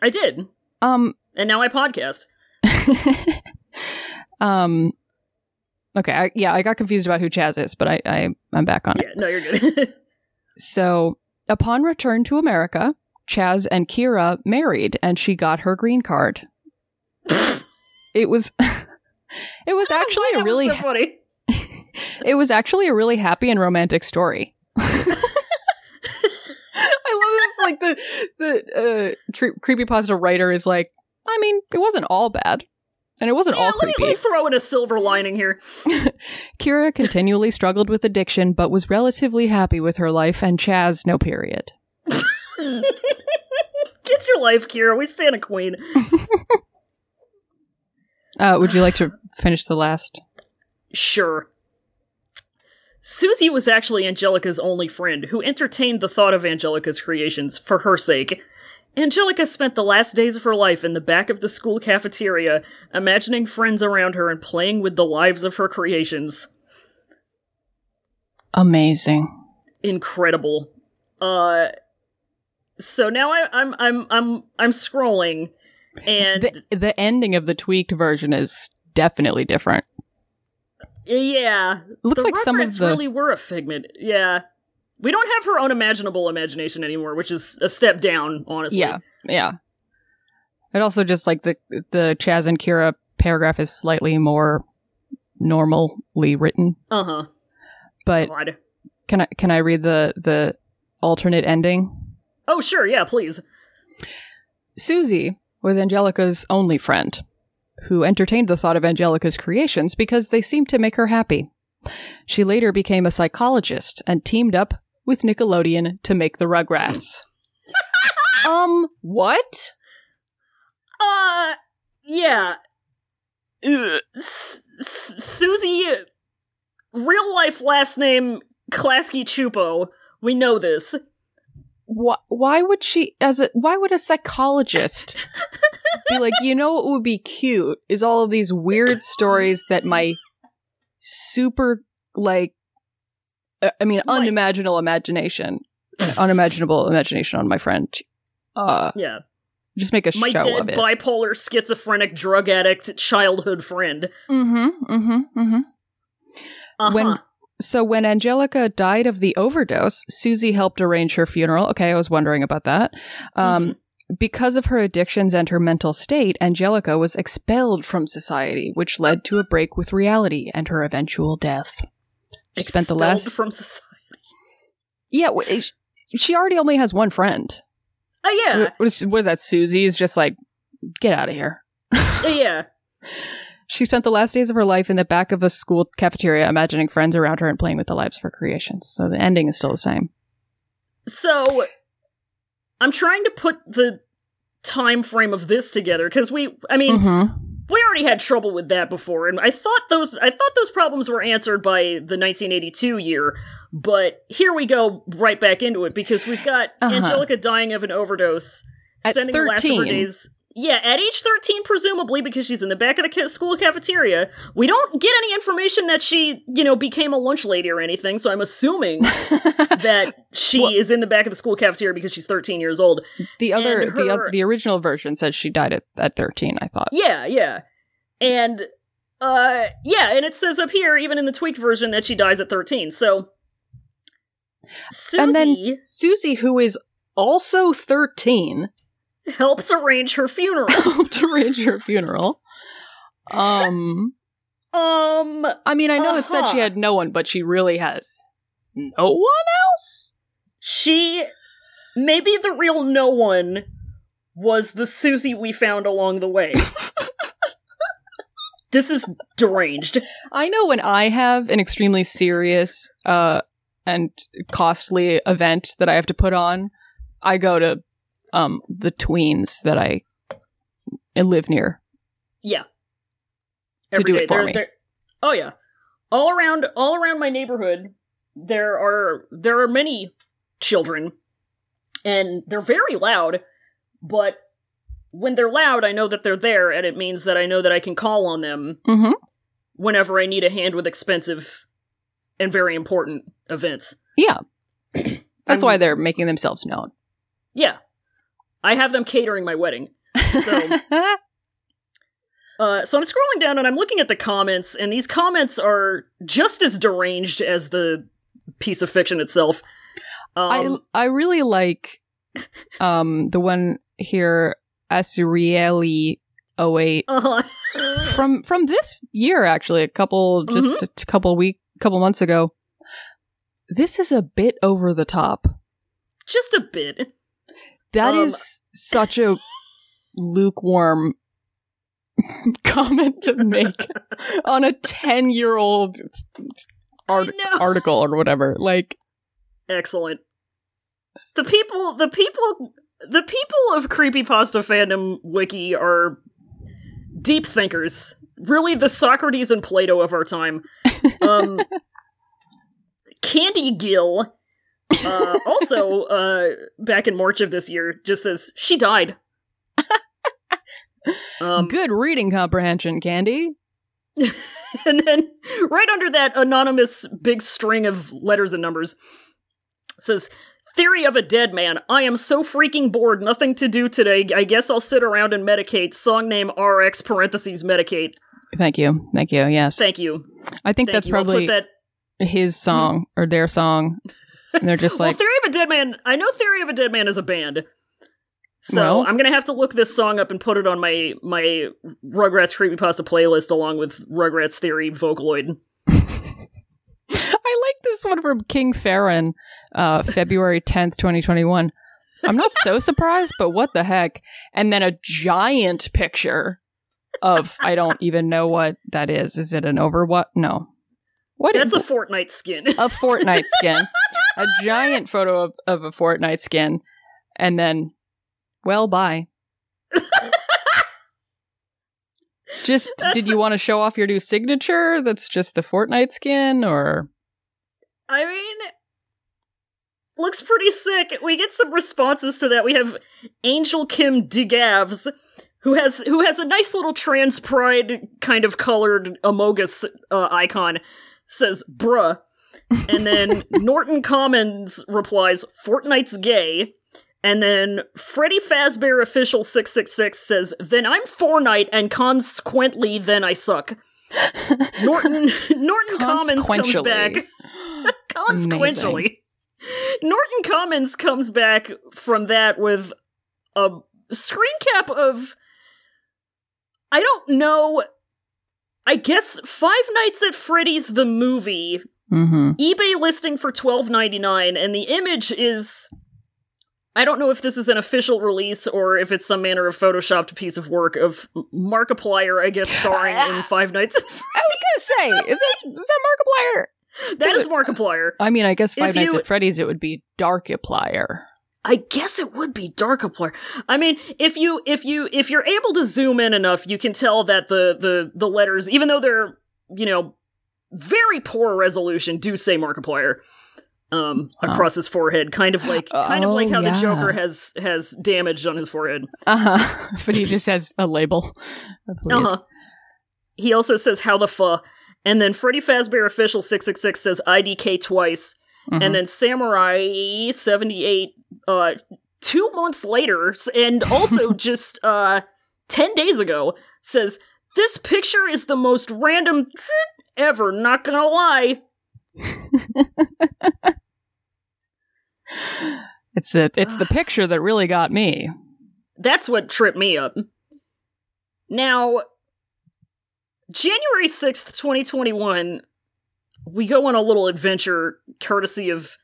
I did, Um. and now I podcast. *laughs* um. Okay. I, yeah, I got confused about who Chaz is, but I, I I'm back on it. Yeah, no, you're good. *laughs* So, upon return to America, Chaz and Kira married, and she got her green card. It was. *laughs* It was *laughs* actually a really so *laughs* it was actually a really happy and romantic story. I love this. Like the the uh, cre- creepypasta writer is like, I mean, it wasn't all bad, and it wasn't Yeah, all let me, let creepy. me throw in a silver lining here. Kira continually struggled with addiction, but was relatively happy with her life, and Chaz no period. Get your life, Kira. We stand a queen. Uh, would you like to finish the last? Sure. Susie was actually Angelica's only friend who entertained the thought of Angelica's creations for her sake. Angelica spent the last days of her life in the back of the school cafeteria, imagining friends around her and playing with the lives of her creations. Amazing. Incredible. Uh so now I, I'm I'm I'm I'm scrolling and The, the ending of the tweaked version is definitely different. yeah, Looks the like some of the really were a figment. Yeah. We don't have her unimaginable imagination anymore, which is a step down, honestly. yeah, yeah. It also just like the the Chaz and Kira paragraph is slightly more normally written. Uh-huh. But God. can I can I read the the alternate ending? Oh, sure, yeah, please. Susie was Angelica's only friend, who entertained the thought of Angelica's creations because they seemed to make her happy. She later became a psychologist and teamed up with Nickelodeon to make the Rugrats. *laughs* um, what? Uh, yeah. S- S- Susie, real life last name Klasky Csupo. We know this. Why, why would she, as a, why would a psychologist be *laughs* like, you know what would be cute is all of these weird stories that my super, like, uh, I mean, unimaginable imagination, unimaginable imagination on my friend, uh, Yeah. just make a My show dead of it. bipolar schizophrenic drug addict childhood friend. mm-hmm, mm-hmm, mm-hmm. Uh-huh. When- So when Angelica died of the overdose, Susie helped arrange her funeral. Okay, I was wondering about that. Um, Because of her addictions and her mental state, Angelica was expelled from society, which led to a break with reality and her eventual death. She spent the Expelled last. from society. yeah, she already only has one friend. Oh yeah, What is, what is that? is just like, get out of here. yeah. *laughs* She spent the last days of her life in the back of a school cafeteria, imagining friends around her and playing with the lives of her creations. So the ending is still the same. So I'm trying to put the time frame of this together because we, I mean, Mm-hmm. we already had trouble with that before, and I thought those, I thought those problems were answered by the 1982 year. But here we go right back into it because we've got Uh-huh. Angelica dying of an overdose, spending the last of her days. Yeah, at age 13, presumably, because she's in the back of the ca- school cafeteria. We don't get any information that she, you know, became a lunch lady or anything, so I'm assuming *laughs* that she Well- is in the back of the school cafeteria because she's 13 years old. The other, And the her- the original version says she died at, at 13, I thought. Yeah, yeah. And uh yeah, and it says up here even in the tweaked version that she dies at 13. So Susie And then Susie, who is also 13, helps arrange her funeral. *laughs* helped arrange her funeral. Um, um I mean, I know it said she Uh-huh. had no one, but she really has no one else? she maybe the real no one was the Susie we found along the way. *laughs* this is deranged. I know when I have an extremely serious uh and costly event that I have to put on, I go to um the tweens that I live near. Yeah. To do Every it for They're- me. they're- Oh yeah. All around all around my neighborhood there are there are many children and they're very loud, but when they're loud I know that they're there and it means that I know that I can call on them Mm-hmm. whenever I need a hand with expensive and very important events. Yeah. *coughs* That's why I'm- they're making themselves known. Yeah. I have them catering my wedding. So *laughs* Uh, so I'm scrolling down and I'm looking at the comments, and these comments are just as deranged as the piece of fiction itself. Um, I I really like um the one here Asrieli 08 uh, from from this year actually a couple just a couple week couple months ago. This is a bit over the top. just a bit. That Um, is such a lukewarm *laughs* comment to make *laughs* on a 10 year old art- article or whatever. Like, Excellent. The people, the people, the people of creepypasta fandom wiki are deep thinkers. Really, the Socrates and Plato of our time. Um, *laughs* Candy Gill, uh, also uh, back in March of this year, just says she died. *laughs* um, Good reading comprehension, Candy. *laughs* and then right under that anonymous big string of letters and numbers says theory of a dead man i am so freaking bored nothing to do today i guess i'll sit around and medicate song name rx parentheses medicate Thank you. Thank you. Yes. thank you I think thank that's you probably that his song or their song. And they're just *laughs* well like, theory of a dead man i know theory of a dead man is a band so Well- i'm gonna have to look this song up and put it on my my rugrats creepypasta playlist along with rugrats theory vocaloid *laughs* I like this one from King Farron, uh, February 10th, 2021. I'm not so surprised, but what the heck? And then a giant picture of, I don't even know what that is. Is it an over what? No. What that's a fortnite skin a Fortnite skin? *laughs* a giant photo of, of a Fortnite skin. And then, well, bye. Just, That's- did you want to show off your new signature? That's just the Fortnite skin, or I mean, looks pretty sick. We get some responses to that. We have Angel Kim Digavs, who has who has a nice little trans pride kind of colored Amogus uh, icon, says "bruh," and then Norton Commons replies, "Fortnite's gay." And then Freddy Fazbear official six six six says, "Then I'm Fortnite, and consequently, then I suck." Norton *laughs* Norton Commons comes back. *laughs* Consequentially, Norton Commons comes back from that with a screen cap of I don't know. I guess Five Nights at Freddy's the movie mm-hmm. eBay listing for twelve ninety nine, and the image is. I don't know if this is an official release or if it's some manner of photoshopped piece of work of Markiplier, I guess, starring in *laughs* Five Nights. I was gonna say, is it is that Markiplier? that is Markiplier. I mean, I guess Five If Nights you- at Freddy's it would be Darkiplier. I guess it would be Darkiplier. I mean, if you if you if you're able to zoom in enough, you can tell that the the the letters, even though they're you know very poor resolution, do say Markiplier um Huh. across his forehead, kind of like *gasps* kind of Oh, like how yeah. the Joker has has damage on his forehead. Uh huh. *laughs* but he just has a label. *laughs* Please. Uh-huh. He also says how the fu, and then Freddy Fazbear official six six six says IDK twice. Mhm. and then Samurai 78 uh 2 months later and also *laughs* just uh 10 days ago says this picture is the most random ever not to lie it's the it's the *sighs* picture that really got me. that's what tripped me up now January 6th 2021 we go on a little adventure courtesy of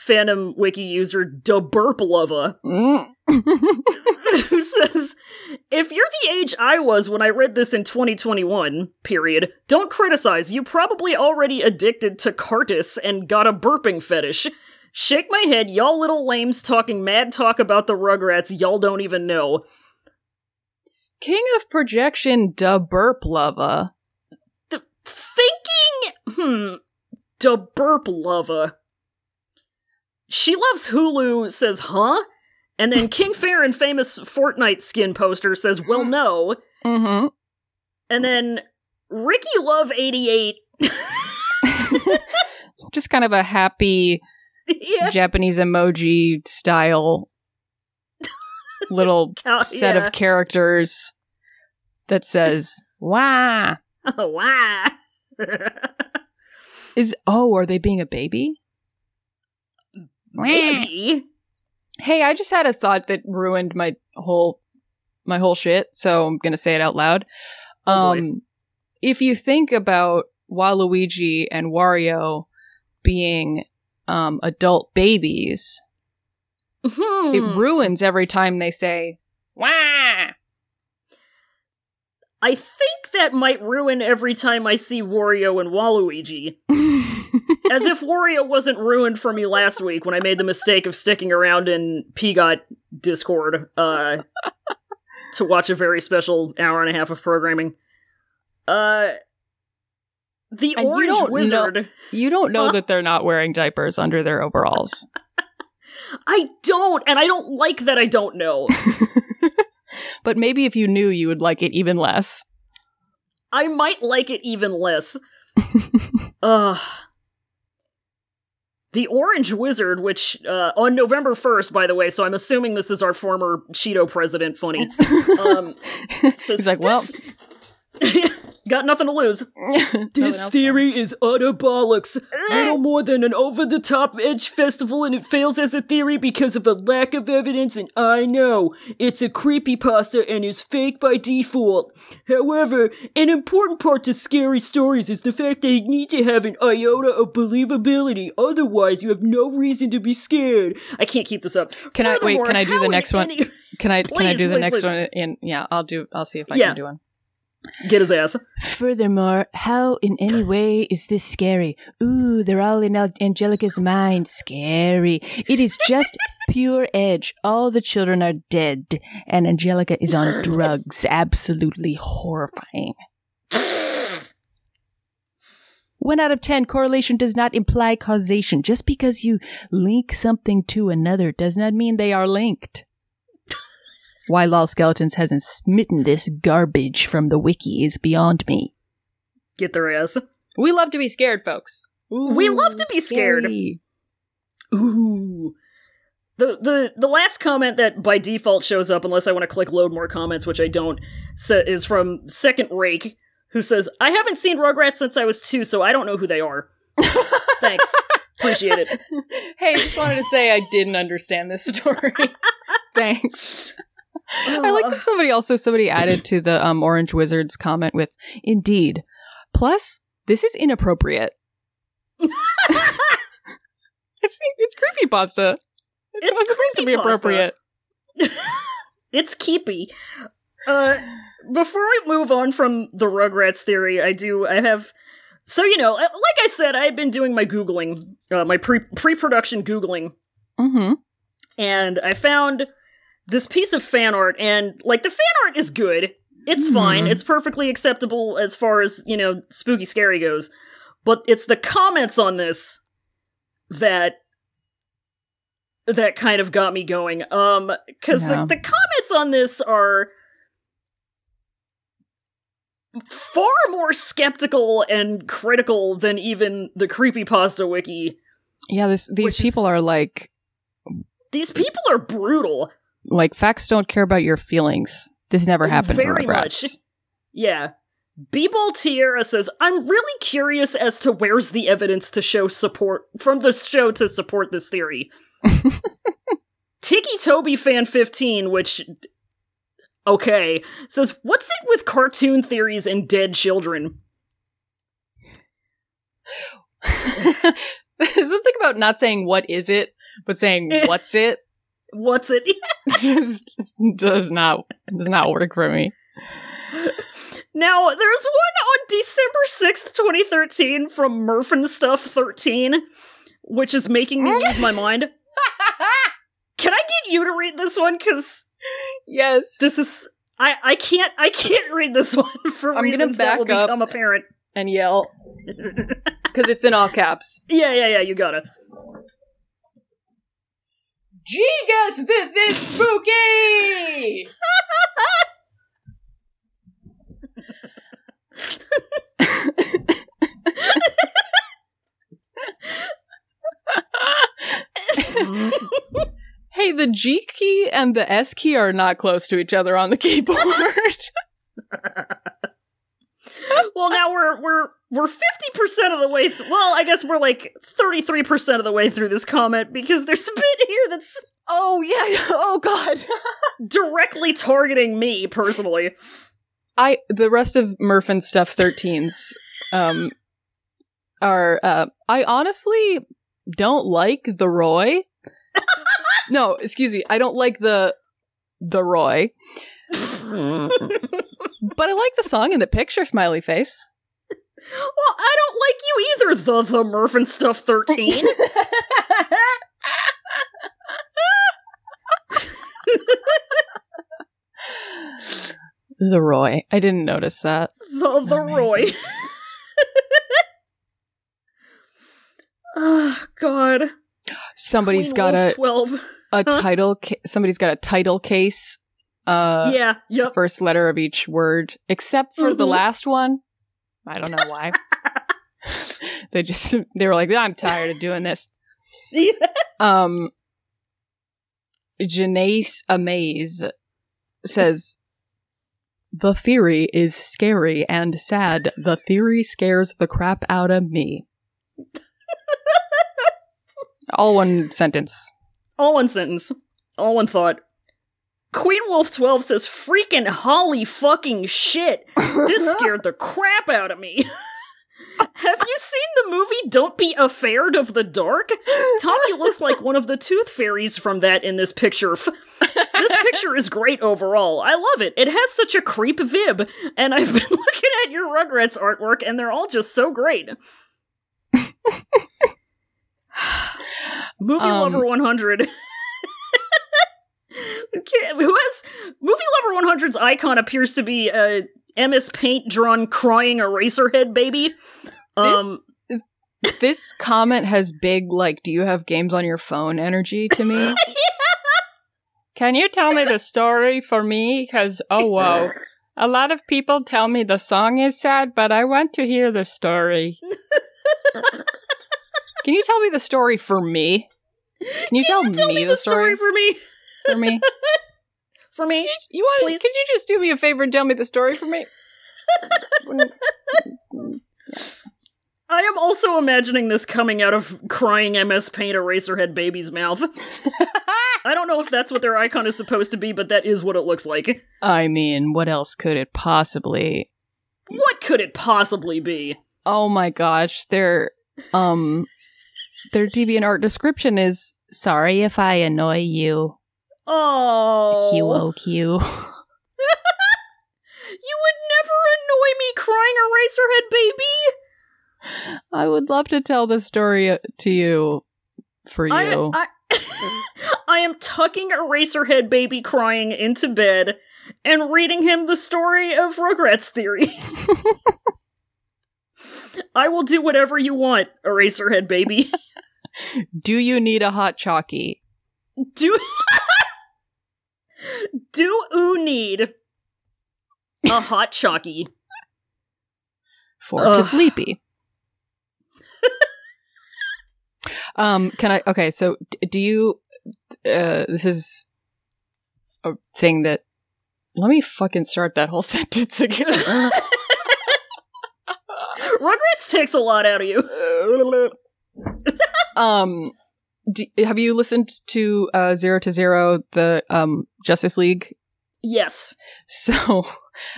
Fandom wiki user DeBurplova Mm. *laughs* *laughs* who says, If you're the age I was when I read this in 2021, period, don't criticize. You probably already addicted to Cartus and got a burping fetish. Shake my head, y'all little lames talking mad talk about the Rugrats y'all don't even know. King of projection, da burp lava. The thinking, hmm, da burp lava. She loves Hulu says, huh? And then King Farron, famous Fortnite skin poster, says, well, no. Mm-hmm. And then Ricky Love 88. *laughs* Just kind of a happy *laughs* yeah. Japanese emoji style *laughs* little Cow- set yeah. of characters that says "Wah." Oh, wow. Is oh, are they being a baby? Maybe. Hey, I just had a thought that ruined my whole my whole shit, so I'm going to say it out loud. Oh, um if you think about Waluigi and Wario being um adult babies, Hmm. it ruins every time they say "Wah." I think that might ruin every time I see Wario and Waluigi. *laughs* As if Wario wasn't ruined for me last week when I made the mistake of sticking around in Pegot Discord uh, to watch a very special hour and a half of programming. Uh, The And you Orange know- Wizard. You don't know Huh? that they're not wearing diapers under their overalls. *laughs* I don't, and I don't like that I don't know. *laughs* but maybe if you knew, you would like it even less. I might like it even less. *laughs* Ugh. The Orange Wizard, which uh, on November 1st, by the way, so I'm assuming this is our former Cheeto president, funny. *laughs* Um, says, He's like, well, "This- *laughs* got nothing to lose. *laughs* This else theory is utter bollocks. Little more than an over the top edge festival, and it fails as a theory because of a lack of evidence. And I know it's a creepypasta and is fake by default. However, an important part to scary stories is the fact they need to have an iota of believability. Otherwise, you have no reason to be scared. I can't keep this up. Can I- wait, can I do the next one? any- Can I can I do the please, next please. one? In yeah, I'll do. I'll see if I Yeah. can do one. Get his ass. Furthermore, how in any way is this scary? Ooh, they're all in Angelica's mind. Scary. It is just *laughs* pure edge. All the children are dead, and Angelica is on *laughs* drugs. Absolutely horrifying. One out of ten, correlation does not imply causation. Just because you link something to another does not mean they are linked. Why Lol Skeletons hasn't smitten this garbage from the wiki is beyond me. Get the ass. We love to be scared, folks. We love to be scared. scary. Ooh. The the the last comment that by default shows up, unless I want to click load more comments, which I don't, sa is from Second Rake, who says, "I haven't seen Rugrats since I was two, so I don't know who they are." *laughs* Thanks, appreciate it. Hey, just wanted to say I didn't understand this story. *laughs* Thanks. I like that somebody also somebody added to the um, Orange Wizards comment with "Indeed." Plus, this is inappropriate. *laughs* it's it's creepy pasta. It's, It's not supposed to be appropriate. *laughs* it's keepy. Uh, before we move on from the Rugrats theory, I do I have so you know, like I said, I've been doing my googling, uh, my pre pre production googling Mm-hmm. and I found this piece of fan art, and like the fan art is good. It's fine. Mhm. It's perfectly acceptable as far as you know, spooky scary goes. But it's the comments on this that that kind of got me going. Um, because Yeah. the the comments on this are far more skeptical and critical than even the creepy pasta wiki. Yeah, this these people is- are like These people are brutal. Like facts don't care about your feelings. This never oh, happened. Very much. Yeah. B-Ball Tierra says, I'm really curious as to where's the evidence to show support from the show to support this theory. *laughs* Tiki Toby fan 15, which okay, says, What's it with cartoon theories and dead children? *laughs* Something about not saying what is it, but saying *laughs* what's it What's it? *laughs* just does not does not work for me. Now, there's one on December 6th, 2013 from Murphin Stuff 13, which is making me lose my mind. *laughs* Can I get you to read this one? Because yes. this is I I can't I can't read this *laughs* one for I'm reasons that will become apparent. and yell because it's in all caps. Yeah, yeah, yeah. You gotta. Gigas, this is spooky. hey, the G key and the S key are not close to each other on the keyboard. *laughs* *laughs* Well, now we're we're we're fifty percent of the way. Th- well, I guess we're like thirty three percent of the way through this comment because there's a bit here that's oh yeah. Oh god. *laughs* directly targeting me personally. I the rest of Murph and stuff 13s um are uh I honestly don't like the Roy. *laughs* no, excuse me. I don't like the the Roy but I like the song and the picture, smiley face. Well, I don't like you either, the the Mervin Stuff 13. *laughs* the Roy. I didn't notice that. The the Amazing. Roy. oh *laughs* god. Somebody's Queen got a 12. a title ca- somebody's got a title case uh, yeah, yep. first letter of each word, except for the Mhm. last one. I don't know why. *laughs* they just they were like, I'm tired of doing this. *laughs* Um, Janace Amaze says, The theory is scary and sad. The theory scares the crap out of me. *laughs* All one sentence. All one sentence. All one thought. Queen Wolf 12 says, freaking holly fucking shit. This *laughs* scared the crap out of me. *laughs* Have you seen the movie Don't Be Afraid of the Dark? Tommy looks like one of the tooth fairies from that in this picture. This picture is great overall. I love it. It has such a creep vib, and I've been *laughs* looking at your Rugrats artwork, and they're all just so great. Movie Um, Lover 100. Who has Movie Lover 100's icon appears to be a MS Paint drawn crying eraser head baby. Um, *laughs* This comment has big, like, do you have games on your phone energy to me? *laughs* Can you tell me the story for me? Because, oh, whoa. A lot of people tell me the song is sad, but I want to hear the story. *laughs* Can you tell me the story for me? Can you tell, tell me, me the the story for me. For me? *laughs* For me, You want? Please. Could you just do me a favor and tell me the story for me? *laughs* I am also imagining this coming out of crying MS Paint Eraserhead baby's mouth. *laughs* I don't know if that's what their icon is supposed to be, but that is what it looks like. I mean, what else could it possibly? What could it possibly be? Oh my gosh, their um, their DeviantArt description is sorry if I annoy you. Oh, QOQ. *laughs* You would never annoy me crying Eraserhead baby. I would love to tell the story uh, to you for you. I, I, *laughs* I am tucking Eraserhead baby crying into bed and reading him the story of Rugrats theory. *laughs* I will do whatever you want, Eraserhead baby. Do you need a hot chalky? Do Do oo need a hot chalky? For to sleepy. um, can I? Okay, so do you? Uh, this is a thing that. Let me fucking start that whole *laughs* sentence again. Rugrats takes a lot out of you. *laughs* um, d have you listened to uh, Zero to Zero, the um Justice League Yes. *laughs* So,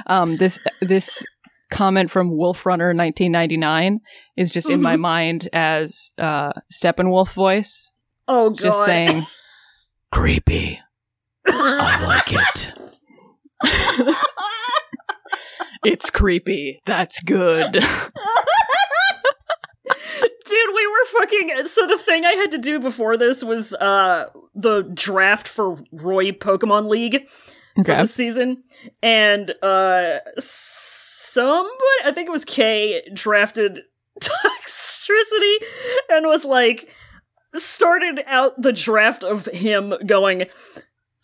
um, this this comment from Wolf Runner 1999 is just in my *laughs* mind as uh, Steppenwolf voice, Oh god. just saying, *laughs* "Creepy, I like it. it's creepy. That's good." Dude, we were fucking. So the thing I had to do before this was uh the draft for Roy Pokemon League for okay. this season, and uh somebody, I think it was Kay, drafted *laughs* Toxtricity and was like started out the draft of him going.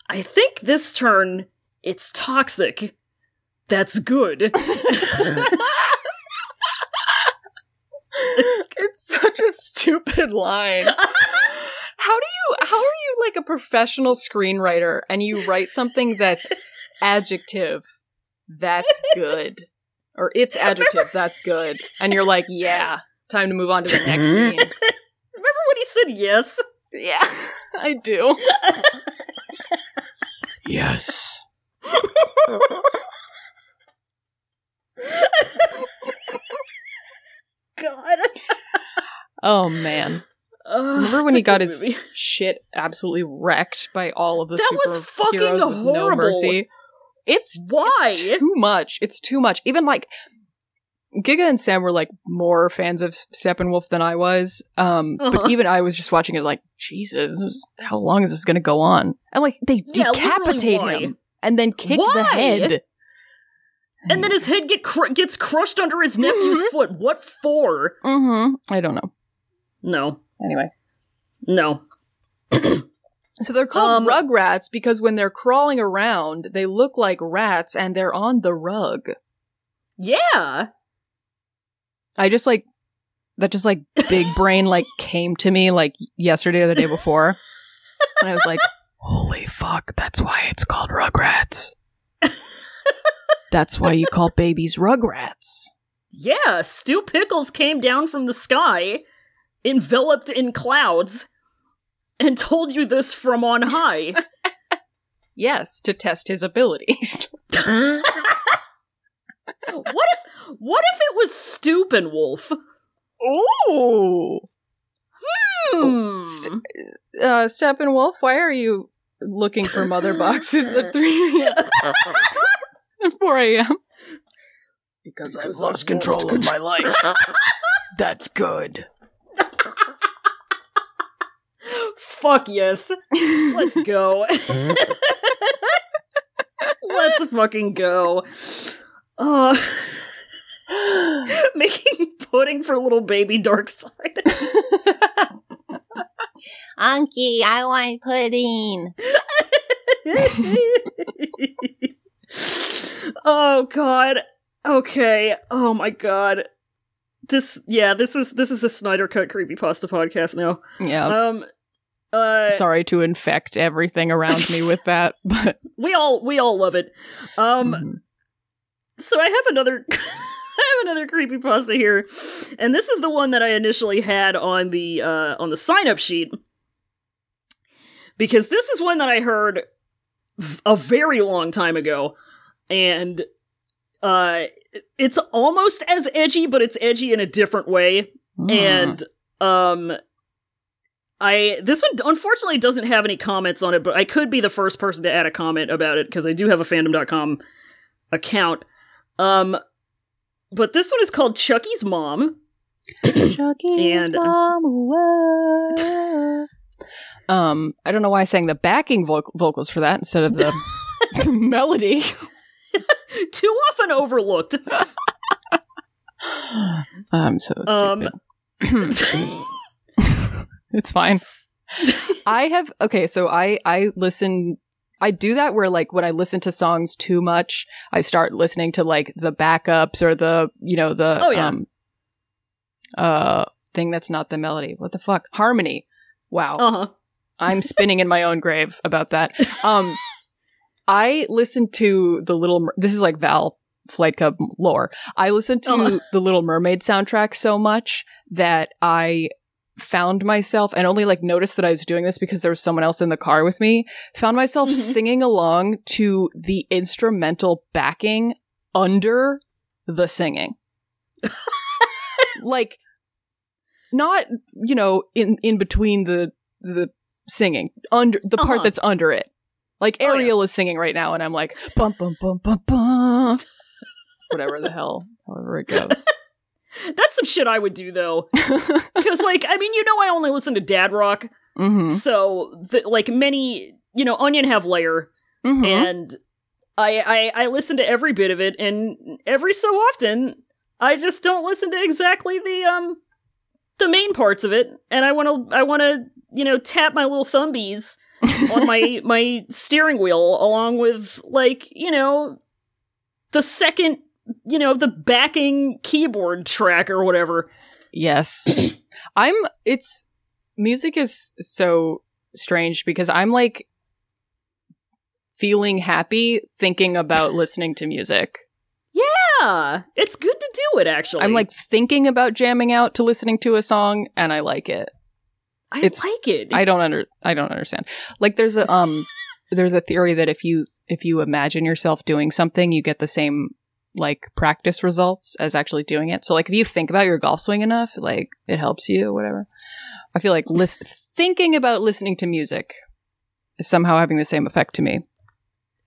I think this turn it's toxic. That's good. *laughs* *laughs* it's, it's such a stupid line. *laughs* How do you how are you like a professional screenwriter and you write something that's adjective that's good or it's adjective that's good and you're like, yeah, time to move on to the next *laughs* scene. Remember when he said yes? Yeah, *laughs* I do. Yes. God. *laughs* Oh man. Remember when he got his movie. *laughs* shit absolutely wrecked by all of the That was fucking with no horrible. mercy? It's Why? It's too much. It's too much. Even like Giga and Sam were like more fans of Steppenwolf than I was. Um, Uh-huh. but even I was just watching it like, Jesus, how long is this going to go on? And like they Yeah, decapitate why? him and then kick the head. And then his head get cr- gets crushed under his nephew's foot. What for? Mm-hmm. I don't know. No. Anyway, No. *clears throat* So they're called Um, rugrats because when they're crawling around, they look like rats and they're on the rug. Yeah. I just like that just like big brain like *laughs* came to me like yesterday or the day before. and I was like, *laughs* Holy fuck, that's why it's called rugrats. *laughs* that's why you call babies rugrats. Yeah, Stu Pickles came down from the sky, enveloped in clouds, and told you this from on high. *laughs* Yes, to test his abilities. *laughs* what if what if it was Stuppenwolf? Ooh. Hmm. St- uh Steppenwolf, why are you looking for mother boxes at 3 a.m. *laughs* at 4 a.m.? Because I've lost control of my life. *laughs* That's good. Fuck yes. Let's go. *laughs* Let's fucking go. Uh, *laughs* making pudding for little baby Darkseid. Unky, I want pudding. Oh god. Okay. Oh my god. This yeah, this is this is a Snyder cut creepypasta podcast now. Yeah. Um uh Sorry to infect everything around me with that, *laughs* but we all we all love it. Um Mhm. so I have another *laughs* I have another creepypasta here. And this is the one that I initially had on the uh on the sign up sheet. Because this is one that I heard a very long time ago and uh it's almost as edgy but it's edgy in a different way Hmm. and um I this one unfortunately doesn't have any comments on it, but I could be the first person to add a comment about it because I do have a fandom.com account. Um but this one is called Chucky's Mom. And I'm *laughs* um, I don't know why I sang the backing voc- vocals for that instead of the, the *laughs* melody. *laughs* Too often overlooked. *laughs* I'm so Um stupid. *laughs* it's fine. I have okay, so I I listen I do that where like when I listen to songs too much, I start listening to like the backups or the you know the Oh, yeah. um uh thing that's not the melody. What the fuck? Harmony. Wow. uh-huh. I'm spinning in my own grave about that. Um, I listened to the Little. Mer- this is like Val Flight Club lore. I listened to Oh. the Little Mermaid soundtrack so much that I found myself and only like noticed that I was doing this because there was someone else in the car with me. Found myself Mhm. singing along to the instrumental backing under the singing. *laughs* like not, you know, in in between the the singing under the part Uh-huh. that's under it. Like Oh, yeah. Ariel is singing right now, and I'm like bum bum bum bum bum. *laughs* Whatever the hell, however it goes. *laughs* That's some shit I would do though. Because like, I mean, you know I only listen to dad rock. hmm So the, like many, you know, Onion have layer hmm and I, I I listen to every bit of it, and every so often I just don't listen to exactly the um the main parts of it, and I want to I want to you know tap my little thumbies on my my steering wheel along with like you know the second you know the backing keyboard track or whatever. Yes. *coughs* I'm it's music is so strange because I'm like feeling happy thinking about *laughs* listening to music. Yeah, it's good to do it. Actually, I'm like thinking about jamming out to listening to a song and I like it. I it's- like it. I don't under I don't understand. Like there's a um *laughs* there's a theory that if you if you imagine yourself doing something, you get the same like practice results as actually doing it. So like if you think about your golf swing enough, like it helps you, whatever. I feel like lis- thinking about listening to music is somehow having the same effect to me.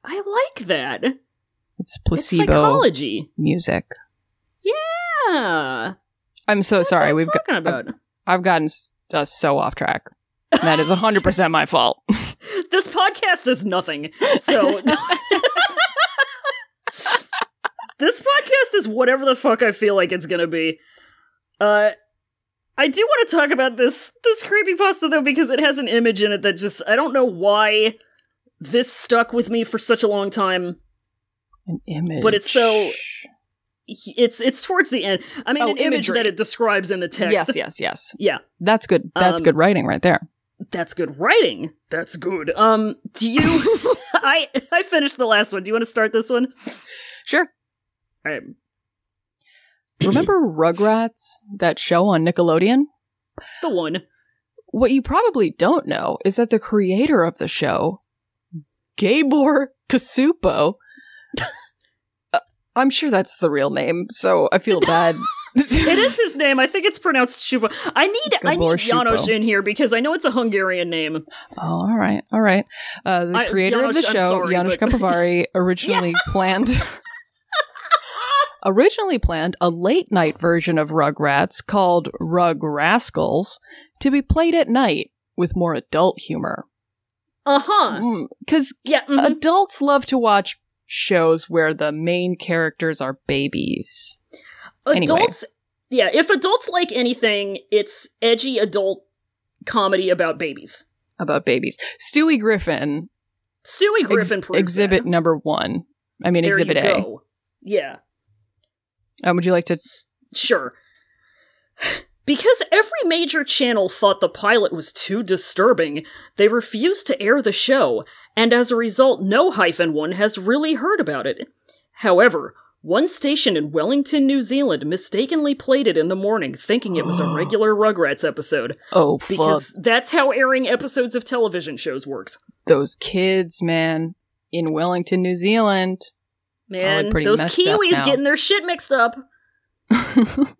I like that. It's It's placebo psychology. music. Yeah. I'm so That's sorry. I'm We've got about. I've gotten s- us so off track. That is 100% my fault. *laughs* this podcast is nothing. So *laughs* this podcast is whatever the fuck I feel like it's gonna be. Uh I do want to talk about this this creepy pasta though because it has an image in it that just I don't know why this stuck with me for such a long time. An image. But it's so- It's it's towards the end. I mean, Oh, an image that it describes in the text. Yes, yes, yes. Yeah, That's good. That's Um, good writing right there. that's good writing. That's good. Um, do you? *laughs* *laughs* I I finished the last one. Do you want to start this one? Sure. All right. *clears throat* Remember Rugrats, that show on Nickelodeon? The one. What you probably don't know is that the creator of the show, Gabor Kasupo, uh, I'm sure that's the real name, so I feel bad. *laughs* *laughs* It is his name. I think it's pronounced Shuba. I need I need Janos Shupo. in here because I know it's a Hungarian name. Oh, all right, all right. Uh, the I- creator of the I'm show, sorry, Janusz but- Kapovari, *laughs* originally planned originally planned a late night version of Rugrats called Rug Rascals to be played at night with more adult humor. Uh huh. Because Yeah. mhm. adults love to watch shows where the main characters are babies. anyway. adults. Yeah. If adults like anything, it's edgy adult comedy about babies. About babies. Stewie Griffin, Stewie Griffin proves exhibit that. number one. I mean, There exhibit A. go. Yeah. Um, would you like to? Sure. Because every major channel thought the pilot was too disturbing, they refused to air the show, and as a result, no hyphen one has really heard about it. However, one station in Wellington, New Zealand mistakenly played it in the morning, thinking it was a *gasps* regular Rugrats episode, Oh, fuck. because that's how airing episodes of television shows works. Those kids, man, in Wellington, New Zealand. Man, those Kiwis getting their shit mixed up. *laughs*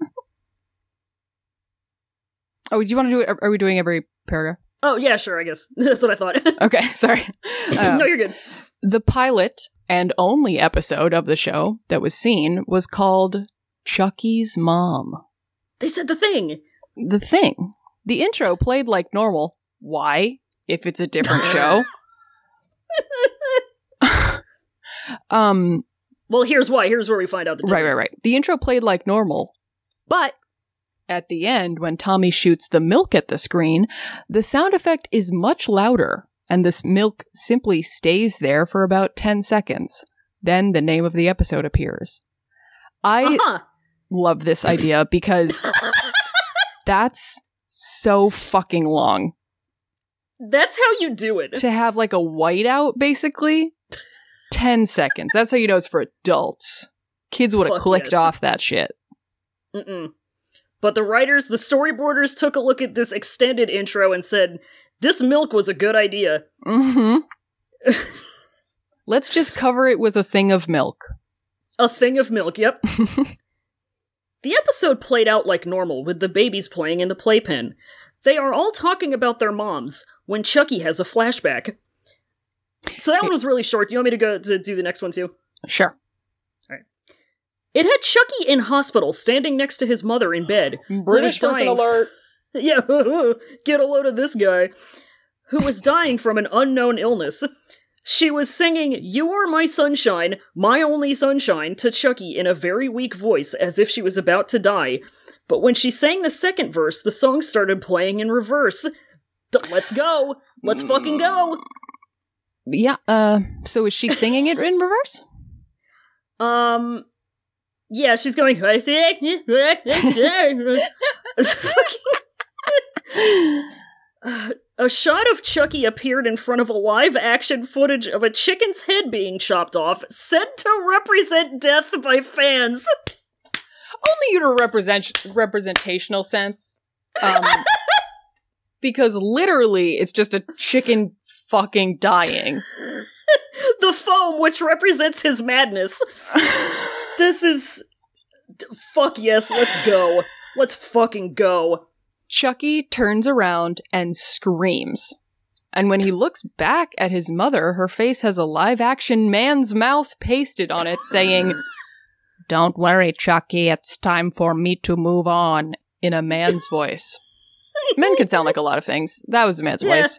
Oh, do you want to do it? Are we doing every paragraph? Oh, yeah, sure, I guess. *laughs* That's what I thought. *laughs* Okay, sorry. Uh, *laughs* no, you're good. the pilot and only episode of the show that was seen was called Chucky's Mom. They said the thing. The thing. The intro played like normal. Why? If it's a different show. um, Well, here's why. Here's where we find out the right, right, right. The intro played like normal, but at the end, when Tommy shoots the milk at the screen, the sound effect is much louder, and this milk simply stays there for about 10 seconds. Then the name of the episode appears. I Uh-huh. love this idea because *laughs* that's so fucking long. That's how you do it. To have like a whiteout, basically, 10 seconds. That's how you know it's for adults. Kids would have clicked yes. off that shit. Mm-mm. But the writers, the storyboarders took a look at this extended intro and said, this milk was a good idea. hmm *laughs* Let's just cover it with a thing of milk. A thing of milk, yep. *laughs* the episode played out like normal, with the babies playing in the playpen. They are all talking about their moms when Chucky has a flashback. So that one was really short. Do you want me to go to do the next one too? Sure. It had Chucky in hospital, standing next to his mother in bed. who was dying- *laughs* Yeah, *laughs* get a load of this guy. Who was dying from an unknown illness. She was singing You Are My Sunshine, My Only Sunshine to Chucky in a very weak voice as if she was about to die. But when she sang the second verse, the song started playing in reverse. Let's go! Let's fucking go! Yeah, uh, so is she singing it in reverse? Um, yeah, she's going. Uh, *laughs* *laughs* a shot of Chucky appeared in front of a live action footage of a chicken's head being chopped off, said to represent death by fans. Only you to represent representational sense. Um, *laughs* because literally it's just a chicken fucking dying. the foam, which represents his madness. This is. Fuck yes, let's go. Let's fucking go. Chucky turns around and screams. And when he looks back at his mother, her face has a live action man's mouth pasted on it saying, Don't worry, Chucky, it's time for me to move on, in a man's voice. Men can sound like a lot of things. That was a man's Yeah. voice.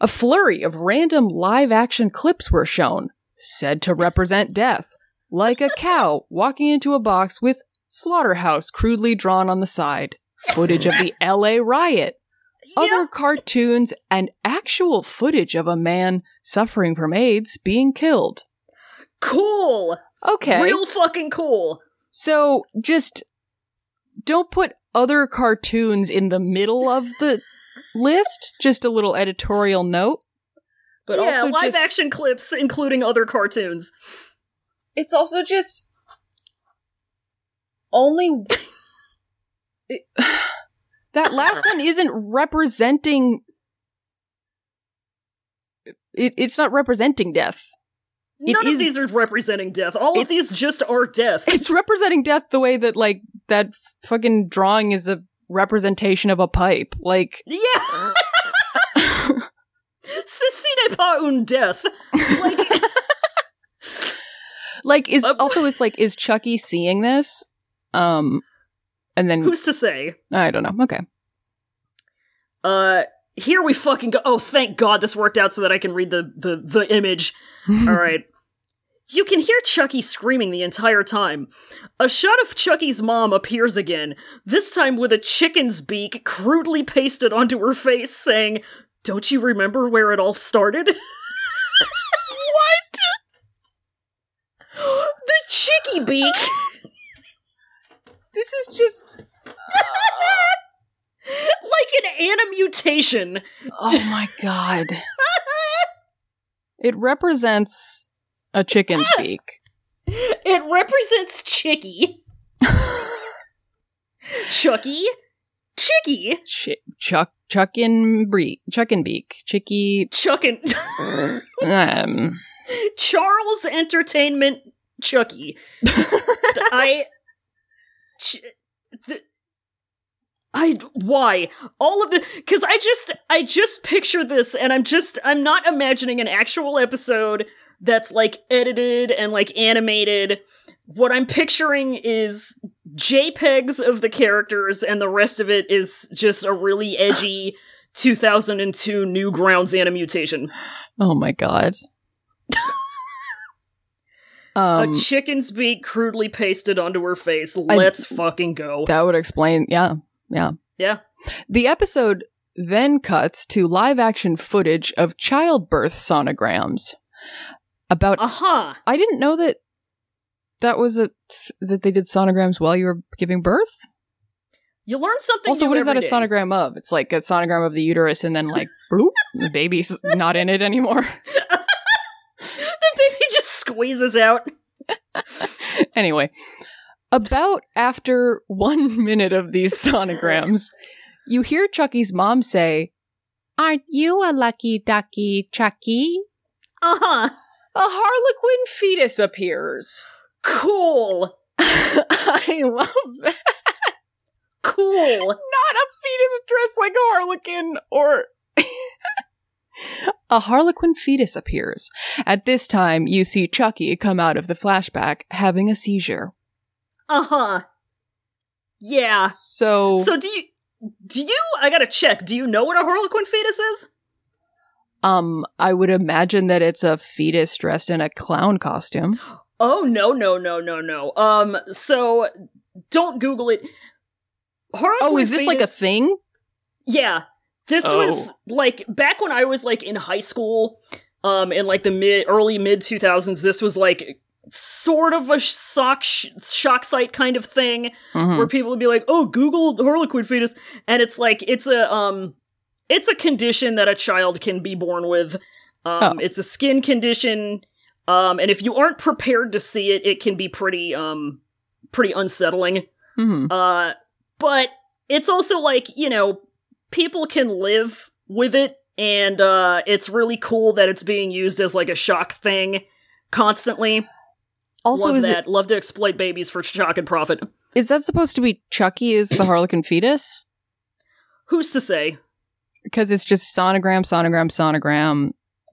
A flurry of random live action clips were shown, said to represent death, like a cow walking into a box with slaughterhouse crudely drawn on the side. footage of the *laughs* LA riot, other Yeah. cartoons, and actual footage of a man suffering from AIDS being killed. Cool. Okay. Real fucking cool. So just don't put other cartoons in the middle of the list. *laughs* Just a little editorial note. But yeah, also live just, action clips including other cartoons. It's also just only *laughs* it- *sighs* that last one isn't representing it, it's not representing death. It None is- of these are representing death. All It- of these just are death. It's representing death the way that like that fucking drawing is a representation of a pipe. Like *laughs* Yeah. *laughs* Ceci n'est pas une death. Like, like is Uh, also it's like is Chucky seeing this? Um and then who's to say? I don't know. Okay. Uh, here we fucking go. Oh, thank God this worked out so that I can read the the the image. *laughs* All right. You can hear Chucky screaming the entire time. A shot of Chucky's mom appears again, this time with a chicken's beak crudely pasted onto her face, saying, Don't you remember where it all started? *laughs* what? the chicky beak! *laughs* This is just *laughs* like an animutation. Oh my god. it represents a chicken's *laughs* beak. It represents Chicky. Chucky. Chicky. Ch- chuck chuckin breek chuckin beak. Chicky Chuckin. um Charles Entertainment Chucky. *laughs* I. Ch- the, I why all of the because I just I just picture this and I'm just I'm not imagining an actual episode that's like edited and like animated. What I'm picturing is JPEGs of the characters and the rest of it is just a really *laughs* edgy 2002 Newgrounds animutation. Oh my god. *laughs* um a chicken's beak crudely pasted onto her face. Let's fucking go. that would explain yeah. Yeah. yeah. The episode then cuts to live action footage of childbirth sonograms. About Uh huh. I didn't know that that was a that they did sonograms while you were giving birth. You learn something. Also, what is that a every day. sonogram of? It's like a sonogram of the uterus, and then like, bloop, the baby's not in it anymore. *laughs* The baby *laughs* squeezes out. *laughs* anyway, about after one *laughs* minute of these sonograms, you hear Chucky's mom say, Aren't you a lucky ducky, Chucky? Uh huh. "A harlequin fetus appears." Cool. I love that. Cool. Not a fetus dressed like a harlequin or. A harlequin fetus appears. At this time, you see Chucky come out of the flashback having a seizure. Uh huh. Yeah. So, So do you? Do you? I gotta check. Do you know what a harlequin fetus is? um, I would imagine that it's a fetus dressed in a clown costume. *gasps* Oh no no no no no. Um. So don't Google it. Harlequin Oh, is this like a thing? Yeah. This Oh. was like back when I was like in high school, um, in like the mid early mid two thousands. This was like sort of a shock sh- shock site kind of thing Mhm. where people would be like, "Oh, Google Harlequin fetus," and it's like it's a um, it's a condition that a child can be born with. Um, Oh. it's a skin condition, um, and if you aren't prepared to see it, it can be pretty um, pretty unsettling. Mhm. Uh, but it's also like, you know, people can live with it, and uh, it's really cool that it's being used as like a shock thing constantly. Also, Love is that. it, Love to exploit babies for shock and profit. is that supposed to be Chucky is the harlequin fetus? Who's to say? Because it's just sonogram, sonogram, sonogram.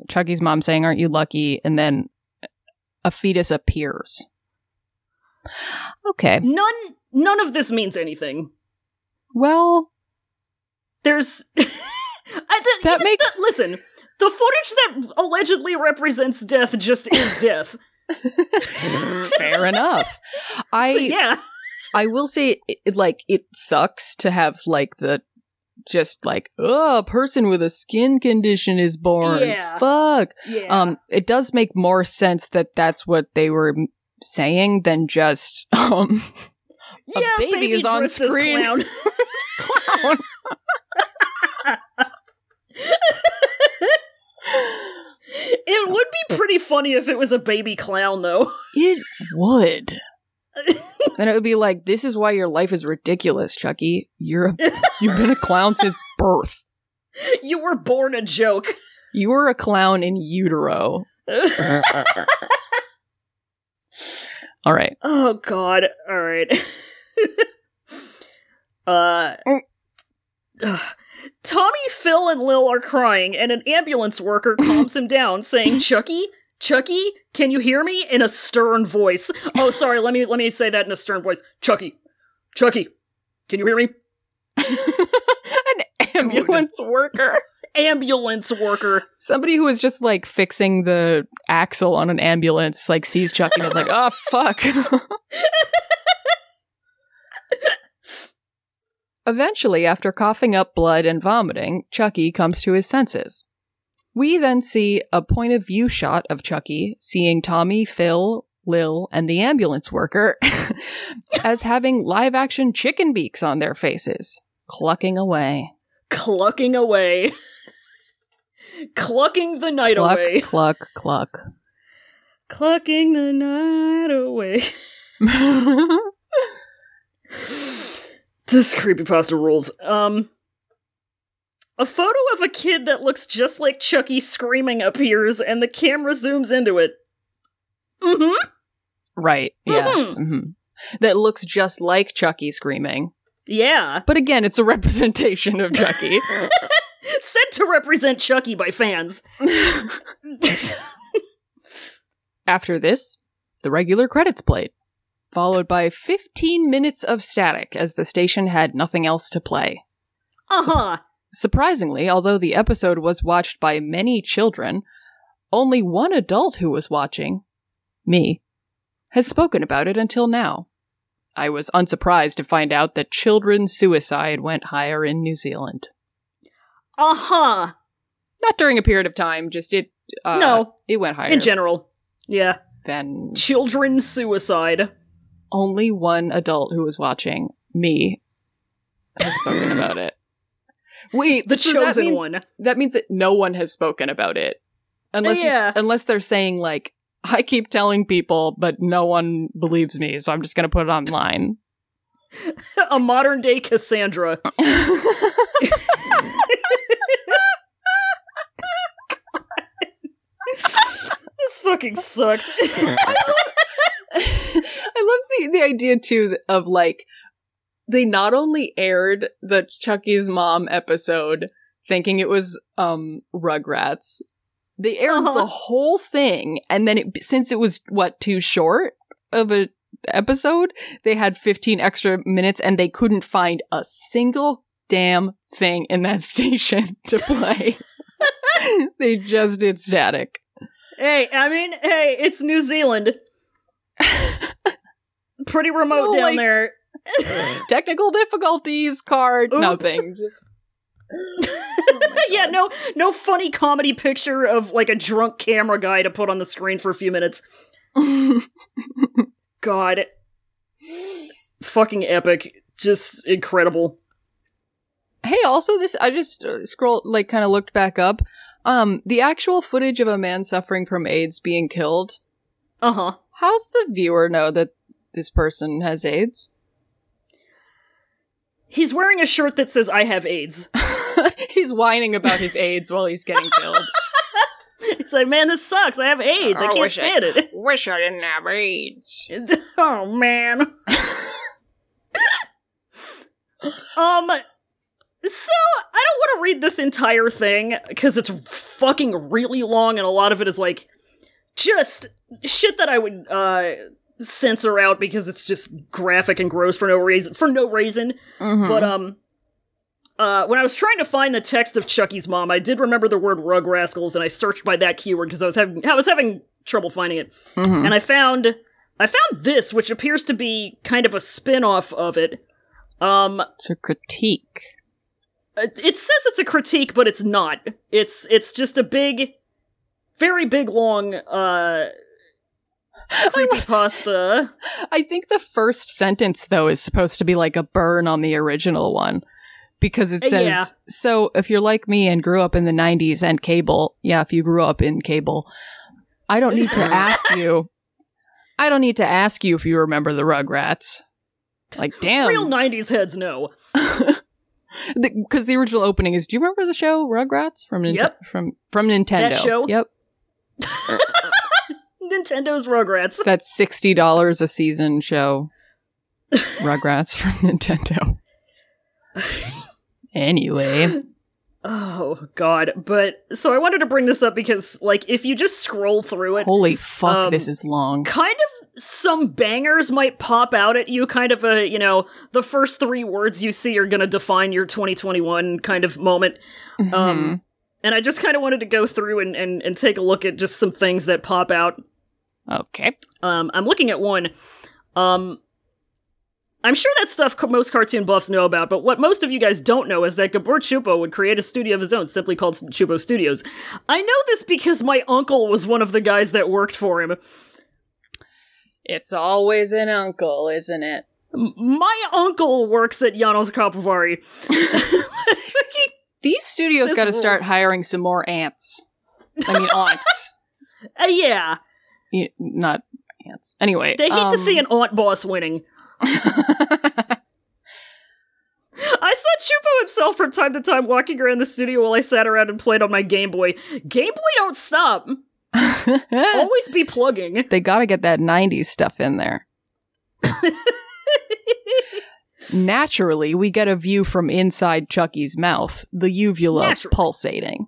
Chucky's mom saying, "Aren't you lucky?" And then a fetus appears. Okay. None. None of this means anything. Well, There's. *laughs* I, th- That even makes- the- listen. The footage that allegedly represents death just is death. *laughs* fair enough. I yeah. I will say, it, it, like, it sucks to have, like, the just like, oh, a person with a skin condition is born. Yeah. Fuck. Yeah. Um, it does make more sense that that's what they were saying than just, *laughs* um, a yeah, baby is on screen. clown. clown. It would be pretty funny if it was a baby clown, though. It would. *laughs* and it would be like, this is why your life is ridiculous, Chucky. You're a, you've been a clown since birth. you were born a joke. You were a clown in utero. *laughs* All right. Oh God! All right. *laughs* uh, ugh. Tommy, Phil, and Lil are crying, and an ambulance worker *laughs* calms him down, saying, "Chucky, Chucky, can you hear me?" In a stern voice. Oh, sorry. Let me let me say that in a stern voice. Chucky, Chucky, can you hear me? *laughs* An ambulance worker. Ambulance worker. Somebody who is just like fixing the axle on an ambulance, like sees Chucky and is like, oh, fuck. *laughs* Eventually, after coughing up blood and vomiting, Chucky comes to his senses. We then see a point of view shot of Chucky seeing Tommy, Phil, Lil, and the ambulance worker *laughs* as having live action chicken beaks on their faces, clucking away. Clucking away. *laughs* Clucking the night Cluck, away. cluck, cluck. Clucking the night away. *laughs* This creepypasta rules. Um a photo of a kid that looks just like Chucky screaming appears and the camera zooms into it. Mm-hmm. Right. Yes. mhm. That looks just like Chucky screaming. Yeah. But again, it's a representation of Chucky. *laughs* *laughs* Sent to represent Chucky by fans. *laughs* After this, the regular credits played, followed by 15 minutes of static as the station had nothing else to play. uh-huh. Surprisingly, although the episode was watched by many children, only one adult who was watching, me, has spoken about it until now. I was unsurprised to find out that children's suicide went higher in New Zealand. Uh-huh. Not during a period of time, just it. Uh, No. it went higher In general. Yeah. than Children's suicide. Only one adult who was watching me has spoken *laughs* about it. Wait, The so that chosen means- one. That means that no one has spoken about it, unless Yeah. unless they're saying like I keep telling people, but no one believes me, so I'm just gonna put it online. *laughs* a modern day Cassandra. *laughs* this fucking sucks. *laughs* I love the the idea too of like they not only aired the Chucky's mom episode thinking it was um Rugrats, they aired Uh-huh. the whole thing, and then it, since it was what too short of a episode, they had 15 extra minutes, and they couldn't find a single damn thing in that *laughs* station to play. *laughs* they just did static. hey, I mean, hey, it's New Zealand. Pretty remote Well, down like- there. *laughs* Technical difficulties, card, Oops. nothing. *laughs* *laughs* yeah, no no funny comedy picture of like a drunk camera guy to put on the screen for a few minutes. God. Fucking epic. Just incredible. Hey, also this I just uh, scrolled like kind of looked back up. Um the actual footage of a man suffering from AIDS being killed. Uh-huh. How's the viewer know that this person has AIDS? He's wearing a shirt that says I have AIDS. *laughs* he's whining about his AIDS while he's getting killed. *laughs* He's like, man, this sucks. I have AIDS. I Oh, can't wish I- stand it. *laughs* Wish I didn't have AIDS. oh man. um so I don't want to read this entire thing cuz it's fucking really long and a lot of it is like just shit that I would uh censor out because it's just graphic and gross for no reason for no reason. But um uh, when I was trying to find the text of Chucky's mom, I did remember the word "rug rascals," and I searched by that keyword because I was having I was having trouble finding it, and I found I found this, which appears to be kind of a spin-off of it. Um, It's a critique. it it says it's a critique, but it's not. It's it's just a big, very big, long, uh, *laughs* creepypasta. I think the first sentence though is supposed to be like a burn on the original one because it Uh, says yeah. so if you're like me and grew up in the 90s and cable, yeah, if you grew up in cable, I don't need to *laughs* ask you I don't need to ask you if you remember the Rugrats. Like damn. Real '90s heads know. *laughs* because the, original opening is do you remember the show Rugrats from Ninte- Yep. from from Nintendo? show? Yep. Nintendo's Rugrats. That's $60 a season show. Rugrats from *laughs* Nintendo. anyway, Oh God! But so I wanted to bring this up because, like, if you just scroll through it, holy fuck, Um, this is long. kind of some bangers might pop out at you. Kind of a, you know, the first three words you see are going to define your 2021 kind of moment. Mm-hmm. Um, and I just kind of wanted to go through and, and and take a look at just some things that pop out. Okay. Um, I'm looking at one. Um, I'm sure that stuff most cartoon buffs know about, but what most of you guys don't know is that Gabor Csupo would create a studio of his own, simply called Csupo Studios. I know this because my uncle was one of the guys that worked for him. It's always an uncle, isn't it? My uncle works at Janos Kapovari. *laughs* These studios got to start hiring some more ants. I mean, aunts. *laughs* Uh, yeah, Not ants. Anyway. they hate to um, see an aunt boss winning. *laughs* I saw Csupo himself from time to time walking around the studio while I sat around and played on my Game Boy. Game Boy don't stop. *laughs* Always be plugging. they got to get that 90s stuff in there. *laughs* Naturally, we get a view from inside Chucky's mouth, the uvula Naturally. pulsating.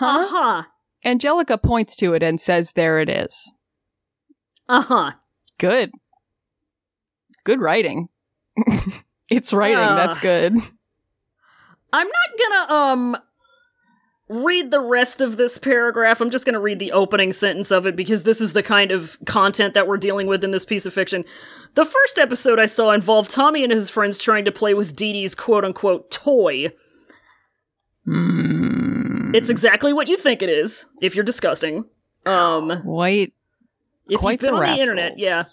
Uh huh. Angelica points to it and says, There it is. Uh huh. Good. Good writing. *laughs* it's writing, Ah. that's good. I'm not gonna um read the rest of this paragraph. I'm just gonna read the opening sentence of it because this is the kind of content that we're dealing with in this piece of fiction. The first episode I saw involved Tommy and his friends trying to play with Dee Dee's quote unquote toy. Mm, It's exactly what you think it is, if you're disgusting. Um quite, if quite you've been the on the internet, yeah.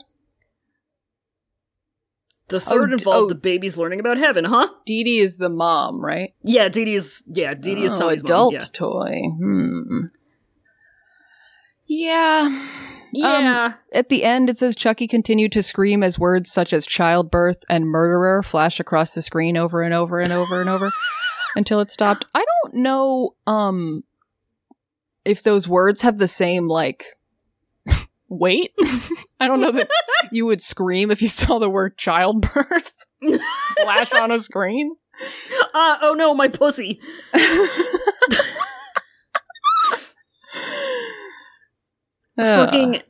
The third d- involved oh. the babies learning about heaven, huh? Dee Dee is the mom, right? Yeah, Dee Dee is yeah, Dee Dee is Oh, Tommy's adult mom. toy. Hmm. Yeah. Yeah. Um, Yeah. At the end, it says Chucky continued to scream as words such as childbirth and murderer flash across the screen over and over and over and over *laughs* until it stopped. I don't know um if those words have the same like weight. *laughs* I don't know that *laughs* you would scream if you saw the word childbirth *laughs* flash on a screen. Uh, oh no, my pussy. Fucking.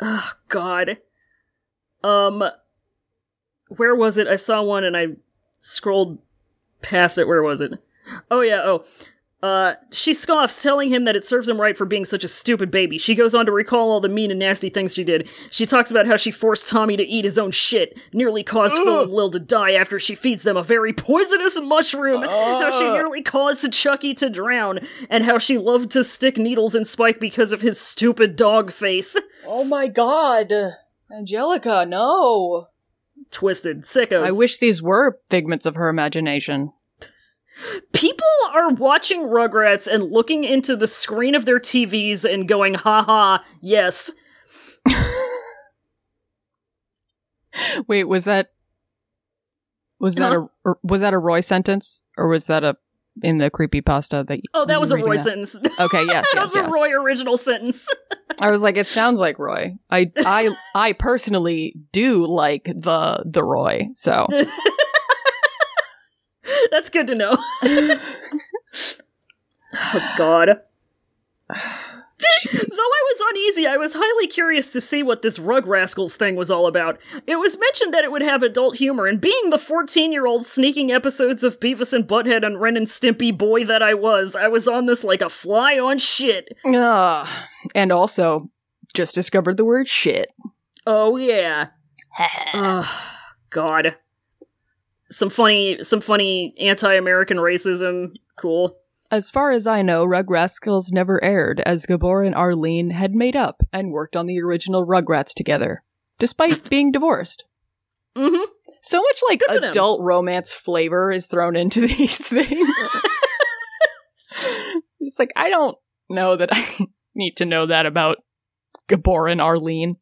Oh, God. Um. Where was it? I saw one and I scrolled past it. Where was it? Oh, yeah, oh. Uh, she scoffs, telling him that it serves him right for being such a stupid baby. She goes on to recall all the mean and nasty things she did. She talks about how she forced Tommy to eat his own shit, nearly caused Phil and Lil to die after she feeds them a very poisonous mushroom, how she nearly caused Chucky to drown, and how she loved to stick needles in Spike because of his stupid dog face. Oh my god. Angelica, no. Twisted. Sickos. I wish these were figments of her imagination. People are watching Rugrats and looking into the screen of their TVs and going, haha, yes. *laughs* Wait, was that was that Huh? a uh-huh. was that a Roy sentence or was that a in the creepy pasta that? Oh, that was a Roy reading sentence. *laughs* Okay, yes, that yes, was yes. a Roy original sentence. *laughs* I was like, it sounds like Roy. I I I personally do like the the Roy. So *laughs* That's good to know. *laughs* oh, God. *sighs* Though I was uneasy, I was highly curious to see what this Rug Rascals thing was all about. It was mentioned that it would have adult humor, and being the 14 year old sneaking episodes of Beavis and Butthead and Ren and Stimpy boy that I was, I was on this like a fly on shit. Ugh. and also just discovered the word shit. Oh yeah. *laughs* oh, God. Some funny, some funny anti-American racism. Cool. As far as I know, Rugrascals never aired, as Gabor and Arlene had made up and worked on the original Rugrats together, despite being divorced. Mm-hmm. So much like for them. adult romance flavor is thrown into *laughs* these things. *laughs* It's like, I don't know that I *laughs* need to know that about Gabor and Arlene.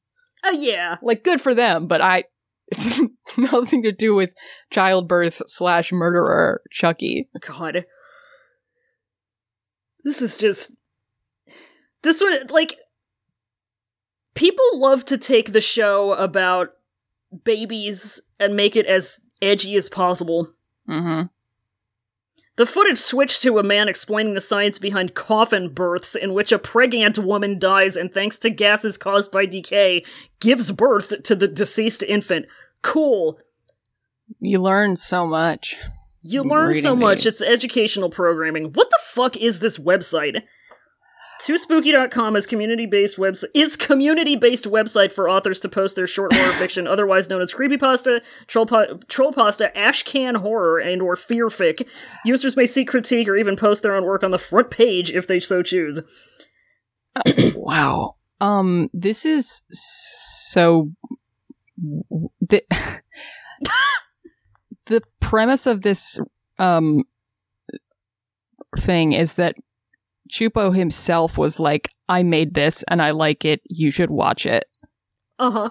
Oh yeah. Like, good for them, but I, it's *laughs* nothing to do with childbirth slash murderer Chucky. God. This is just. This one, like. People love to take the show about babies and make it as edgy as possible. Mm-hmm. The footage switched to a man explaining the science behind coffin births, in which a pregnant woman dies and, thanks to gases caused by decay, gives birth to the deceased infant. Cool. You learn so much. You learn so much. these. It's educational programming. What the fuck is this website? TooSpooky.com is community-based website is community-based website for authors to post their short horror *laughs* fiction, otherwise known as creepypasta, trollpa- trollpasta, ashcan horror, and or fearfic. Users may seek critique or even post their own work on the front page if they so choose. *coughs* Wow. Um, this is so. The, the premise of this um thing is that Csupo himself was like, "I made this and I like it. You should watch it." Uh huh.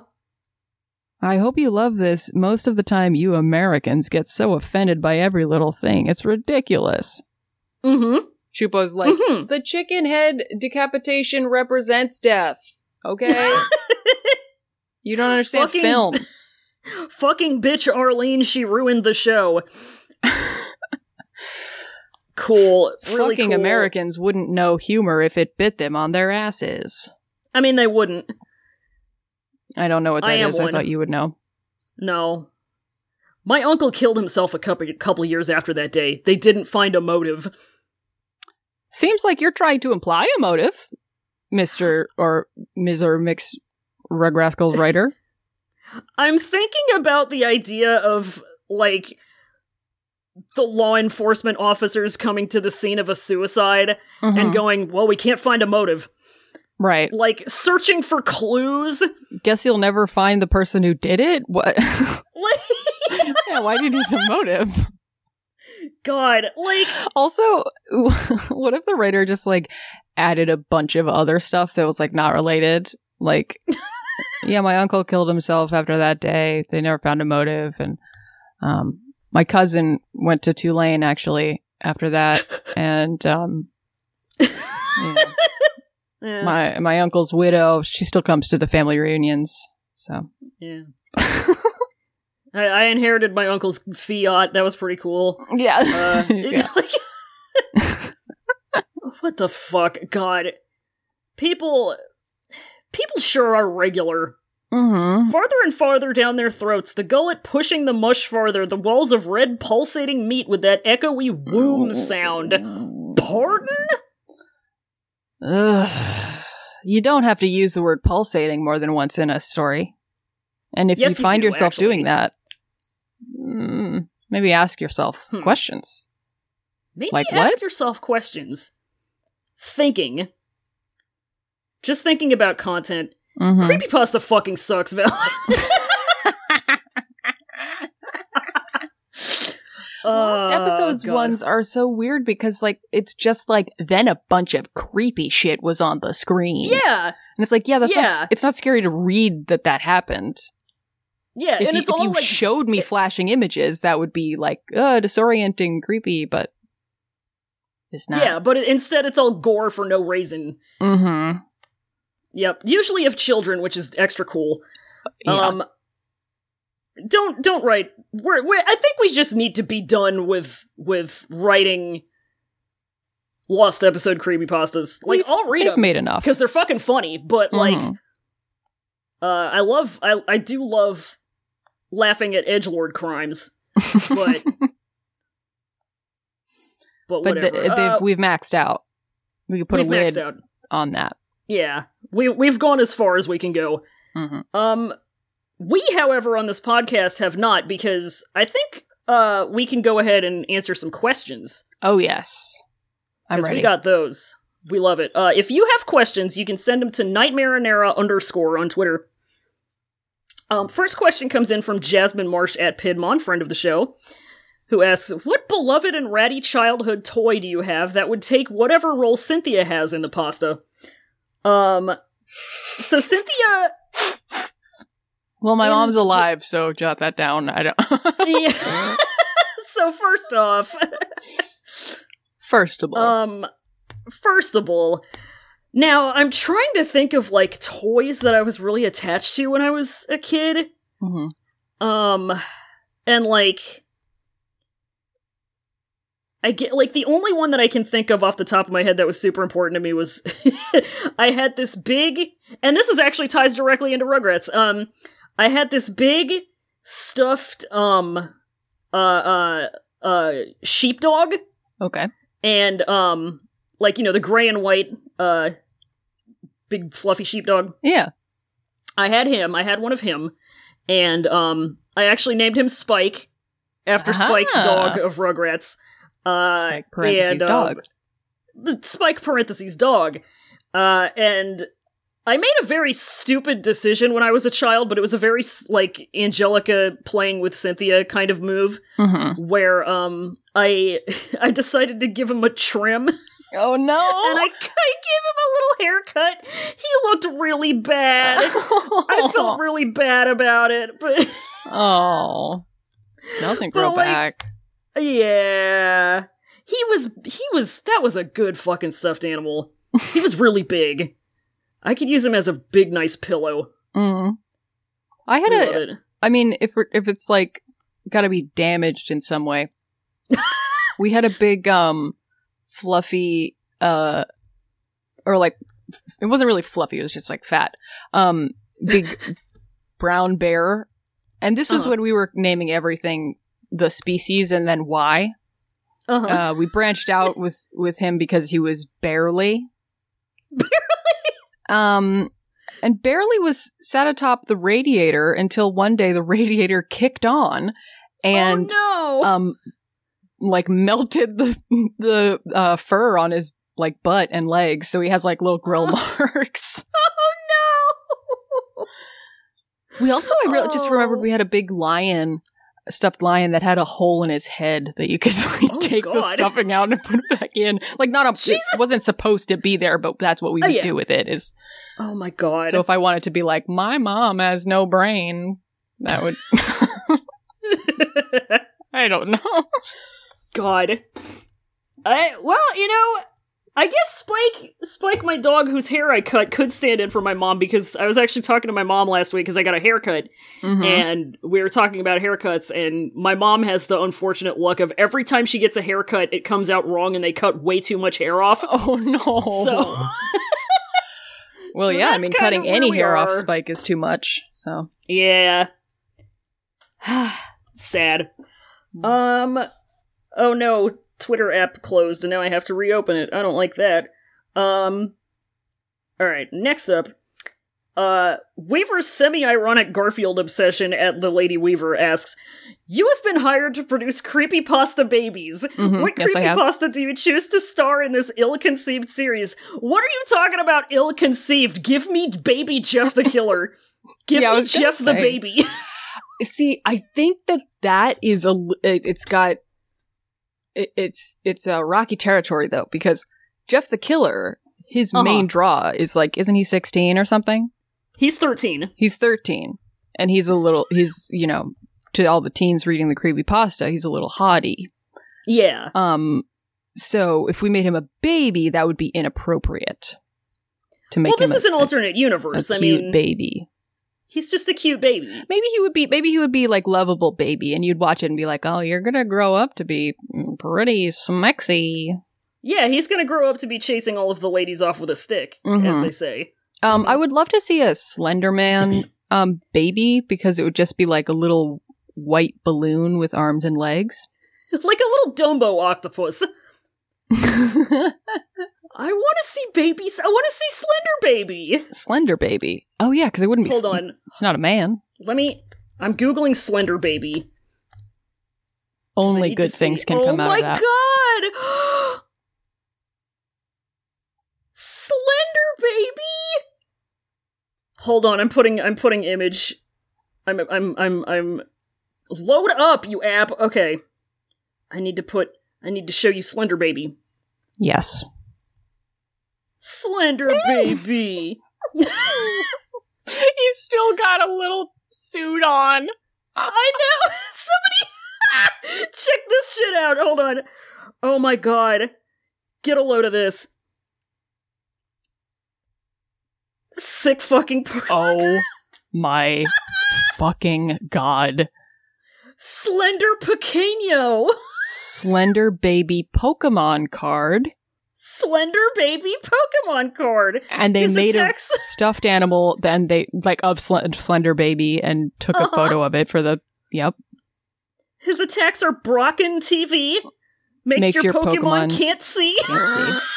I hope you love this. Most of the time, you Americans get so offended by every little thing. It's ridiculous. Mm-hmm. Csupo's like, Mhm. the chicken head decapitation represents death. Okay? *laughs* you don't understand Fucking- film. *laughs* Fucking bitch Arlene, she ruined the show. cool. Really Fucking cool. Americans wouldn't know humor if it bit them on their asses. I mean, they wouldn't. I don't know what I that am is. I thought you would know. No. My uncle killed himself a couple couple years after that day. They didn't find a motive. Seems like you're trying to imply a motive, Mr. or Ms. or Mix Rugrascals writer. *laughs* I'm thinking about the idea of like the law enforcement officers coming to the scene of a suicide Mhm. and going, "Well, we can't find a motive." right. Like searching for clues. Guess you'll never find the person who did it? What? *laughs* Like yeah, why do you need a motive? God, like Also, *laughs* what if the writer just like added a bunch of other stuff that was like not related? Like, yeah, my uncle killed himself after that day. They never found a motive, and um, my cousin went to Tulane actually after that, *laughs* and um, know, eh, my my uncle's widow, she still comes to the family reunions. So yeah. *laughs* I, I inherited my uncle's Fiat. That was pretty cool. yeah, Uh, *laughs* Yeah. what the fuck, God? People, people sure are regular. hmm Farther and farther down their throats, the gullet pushing the mush farther, the walls of red pulsating meat with that echoey womb sound. Pardon? Ugh. You don't have to use the word pulsating more than once in a story. And if Yes, you you find do, yourself actually. doing that, mm, maybe ask yourself Hmm. questions. Maybe Like ask what? yourself questions. Thinking. Just thinking about content. Mhm. Creepypasta fucking sucks, Val. *laughs* Lost Uh, episodes God. ones are so weird because like it's just like then a bunch of creepy shit was on the screen. Yeah, and it's like yeah, that's Yeah. not it's not scary to read that that happened. yeah, If and you, it's if all you like showed me flashing images, that would be like uh disorienting, creepy, but it's not. yeah, but it, instead it's all gore for no reason. Mm-hmm. Yep, usually of children, which is extra cool. Yeah. Um, don't don't write. We're, we're, I think we just need to be done with with writing lost episode creepypastas. Like We've- I'll read They've them made enough. because they're fucking funny. But like, Mhm. uh, I love I I do love laughing at edge lord crimes, *laughs* but but but th- Uh, we've maxed out. We could put a we've lid on that. Yeah, we we've gone as far as we can go. Mhm. Um, we, however, on this podcast have not because I think uh we can go ahead and answer some questions Oh yes, I'm because ready. we got those. We love it. Uh, if you have questions, you can send them to nightmarinera underscore on Twitter. Um, first question comes in from Jasmine Marsh at Pidmon, friend of the show, who asks, "What beloved and ratty childhood toy do you have that would take whatever role Cynthia has in the pasta?" Um, so Cynthia, well, my in- mom's alive, so jot that down. I don't. *laughs* yeah. *laughs* so first off, First of all, Um, first of all, now I'm trying to think of like toys that I was really attached to when I was a kid. Mhm. Um, and like, I get like the only one that I can think of off the top of my head that was super important to me was *laughs* I had this big, and this is actually ties directly into Rugrats. Um, I had this big stuffed um uh uh uh sheepdog okay. and um like you know the gray and white uh big fluffy sheepdog Yeah. i had him i had one of him and um i actually named him spike after spike dog of rugrats uh Spike parentheses and, um, dog. the spike parentheses dog uh and i made a very stupid decision when i was a child but it was a very like angelica playing with cynthia kind of move Mm-hmm. where um i *laughs* i decided to give him a trim *laughs* Oh no! and I, I gave him a little haircut. He looked really bad. *laughs* I felt really bad about it, but oh, doesn't grow But, like, back. Yeah, he was he was that was a good fucking stuffed animal. He was really *laughs* big. I could use him as a big, nice pillow. Mm. I had I a. love it. I mean, if we're, if it's like got to be damaged in some way, *laughs* we had a big um fluffy uh or like it wasn't really fluffy; it was just like fat um big *laughs* brown bear, and this was Uh-huh. when we were naming everything the species and then why. Uh-huh. Uh, we *laughs* branched out with with him because he was barely barely, um and barely was sat atop the radiator until one day the *laughs* radiator kicked on and oh, no. um like melted the the uh, fur on his like butt and legs so he has like little grill *laughs* marks oh no. we also i really just remembered Oh. we had a big lion stuffed lion that had a hole in his head that you could *laughs* like, Oh, take the stuffing out and put it back in like not a Jesus. it wasn't supposed to be there but that's what we Oh, would yeah. do with it is Oh my god. so if i wanted to be like my mom has no brain that would *laughs* *laughs* i don't know God. I well, you know, I guess Spike Spike my dog whose hair I cut could stand in for my mom because I was actually talking to my mom last week because I got a haircut Mhm. and we were talking about haircuts and my mom has the unfortunate luck of every time she gets a haircut it comes out wrong and they cut way too much hair off. *laughs* oh no So *laughs* *laughs* well so yeah i mean cutting any hair off spike is too much so Yeah. *sighs* Sad. Um oh no, Twitter app closed and now I have to reopen it. I don't like that. Um All right, next up uh Weaver's semi-ironic Garfield obsession at the Lady Weaver asks, "You have been hired to produce creepy pasta babies. Mhm, What yes, I have. do you choose to star in this ill-conceived series? What are you talking about ill-conceived? Give me baby Jeff the Killer. *laughs* Give Yeah, me Jeff the baby." *laughs* See, I think that that is a. it's got. It, it's it's a rocky territory though because Jeff the Killer, his Uh-huh. main draw is like, isn't he sixteen or something? He's 13. He's thirteen, and he's a little. He's you know to all the teens reading the creepy pasta, he's a little haughty. Yeah. Um, so if we made him a baby, that would be inappropriate. To make Well, this him a, is an alternate universe. I mean, baby. He's just a cute baby. Maybe he would be maybe he would be like lovable baby and you'd watch it and be like, "Oh, you're going to grow up to be mm, pretty smexy." Yeah, he's gonna grow up to be chasing all of the ladies off with a stick, as Mhm. they say. Um I would love to see a Slender Man *clears throat* um baby because it would just be like a little white balloon with arms and legs. *laughs* like a little Dumbo octopus. *laughs* I want to see babies. I want to see Slender Baby. Slender baby. Oh yeah, because it wouldn't be. Hold sl- on. It's not a man. Let me. I'm googling Slender Baby. Only good things see- can oh come out of that. Oh my god! *gasps* Slender Baby. Hold on. I'm putting. I'm putting image. I'm. I'm. I'm. I'm. Load up, you app. Okay. I need to put. I need to show you Slender Baby. Yes. Slender eh. Baby. *laughs* He's still got a little suit on. I know. *laughs* Somebody *laughs* check this shit out. Hold on. Oh my god. Get a load of this. Sick fucking. Oh my fucking god. Slender Pequeño. Slender baby Pokemon card. Slender baby Pokemon card. And they His made attacks- a *laughs* stuffed animal, then they like of Sl- Slender Baby and took a Uh-huh. photo of it for the. Yep. His attacks are Broken TV. Makes, Makes your, your Pokemon, Pokemon- can't see. Can't see. *laughs*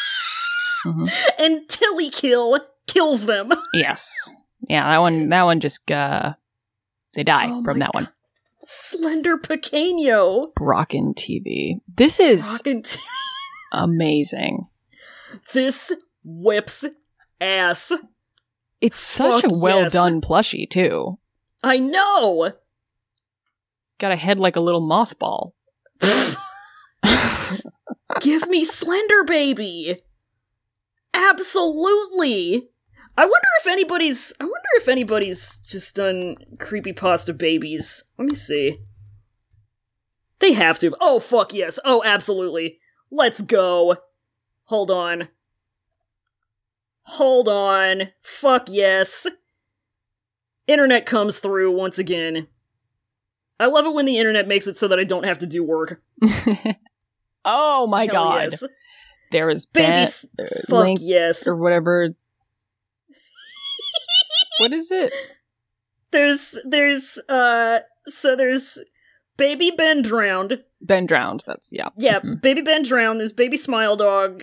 Mhm. and Tilly Kill kills them. Yes. Yeah, that one. That one just. uh They die Oh from that one. Slender Pequeño. Broken TV. This is T- amazing. this whips ass. It's such Fuck a well yes. done plushie too. I know. It's got a head like a little mothball. *laughs* Give me Slender Baby. Absolutely. I wonder if anybody's I wonder if anybody's just done creepy pasta babies. Let me see. They have to. Oh fuck yes. Oh absolutely. Let's go. Hold on. Hold on. Fuck yes. Internet comes through once again. I love it when the internet makes it so that I don't have to do work. *laughs* oh my Hell god. yes. There is Babies. uh, Fuck Link yes. or whatever. What is it? There's there's uh so there's baby Ben drowned. Ben drowned. That's yeah. Yeah, Mhm. baby Ben drowned. There's baby Smile Dog,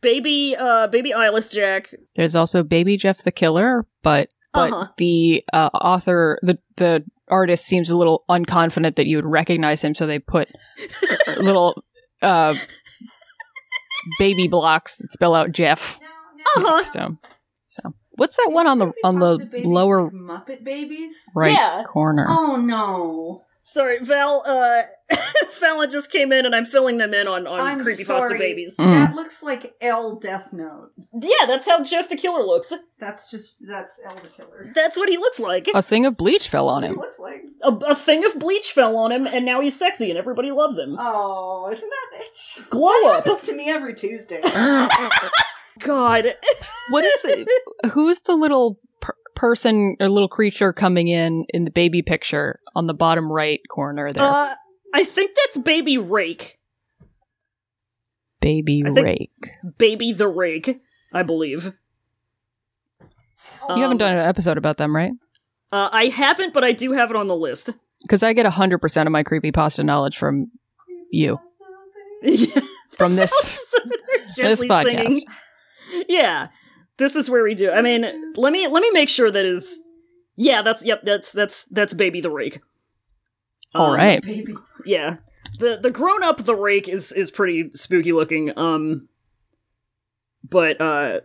baby uh baby Eyeless Jack. There's also Baby Jeff the Killer, but but Uh-huh. the uh, author, the the artist seems a little unconfident that you would recognize him, so they put *laughs* little uh, baby blocks that spell out Jeff Uh-huh. next to him. So what's that one on the on the lower Muppet Babies. right Yeah. corner? Oh no! Sorry, Val uh *laughs* Fallon just came in and I'm filling them in on on I'm creepypasta sorry. babies. Mm. That looks like L Death Note. Yeah, that's how Jeff the Killer looks. That's just that's L the Killer. That's what he looks like. A thing of bleach fell That's on what him. He looks like. A, a thing of bleach fell on him and now he's sexy and everybody loves him. Oh, isn't that it's, Glow that up. happens to me every Tuesday. *laughs* *laughs* God. What is it? Who's the little per- person or little creature coming in in the baby picture on the bottom right corner there? Uh I think that's baby Rake. baby rake. Baby the Rake, I believe. You haven't Um, done an episode about them, right? Uh, I haven't, but I do have it on the list. Because I get 100% of my creepypasta knowledge from you. *laughs* From this. Gently *laughs* podcast. singing. Yeah, this is where we do. I mean, let me let me make sure that is. Yeah, that's yep. That's that's that's baby the rake. All Um, right. Baby. Yeah, the the grown up the rake is is pretty spooky looking. Um, but uh,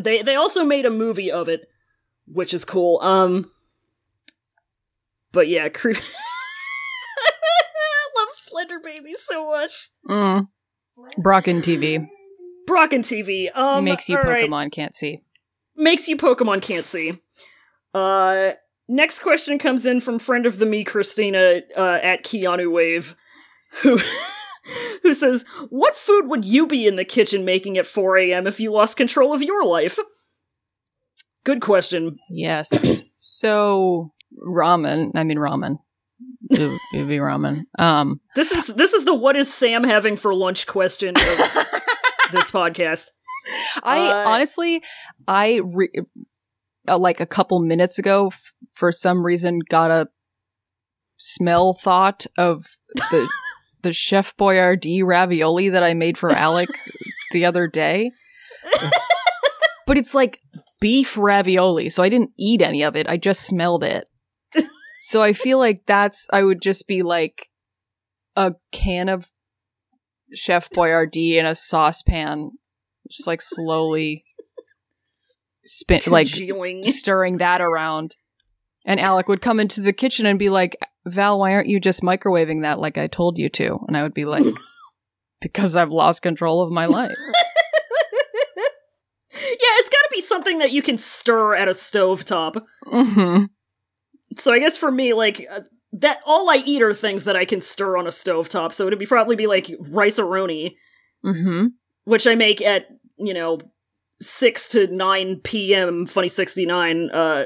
they they also made a movie of it, which is cool. Um, but yeah, creep. *laughs* I love Slender Baby so much. Mm. Broken TV. Broken TV. Um, makes you all right. Pokemon can't see. Makes you Pokemon can't see. Uh, next question comes in from friend of the me, Christina, uh, at Keanu Wave, who *laughs* who says, "What food would you be in the kitchen making at 4 a.m. if you lost control of your life?" Good question. Yes. so ramen. I mean ramen. It would be ramen. Um, This is this is the what is Sam having for lunch question of *laughs* this podcast. *laughs* I Uh, honestly, I re- uh, like a couple minutes ago, f- for some reason, got a smell thought of the *laughs* the Chef Boyardee ravioli that I made for Alec *laughs* the other day. but it's like beef ravioli, so I didn't eat any of it. I just smelled it. so I feel like that's I would just be like a can of Chef Boyardee in a saucepan, just like slowly spin *laughs* like stirring that around. And Alec would come into the kitchen and be like, Val, why aren't you just microwaving that like I told you to? And I would be like, *laughs* because I've lost control of my life. *laughs* yeah, it's got to be something that you can stir at a stovetop. hmm So I guess for me, like uh, that, all I eat are things that I can stir on a stovetop. So it'd be probably be like Rice-A-Roni, hmm which I make at you know six to nine p.m. Funny sixty nine uh,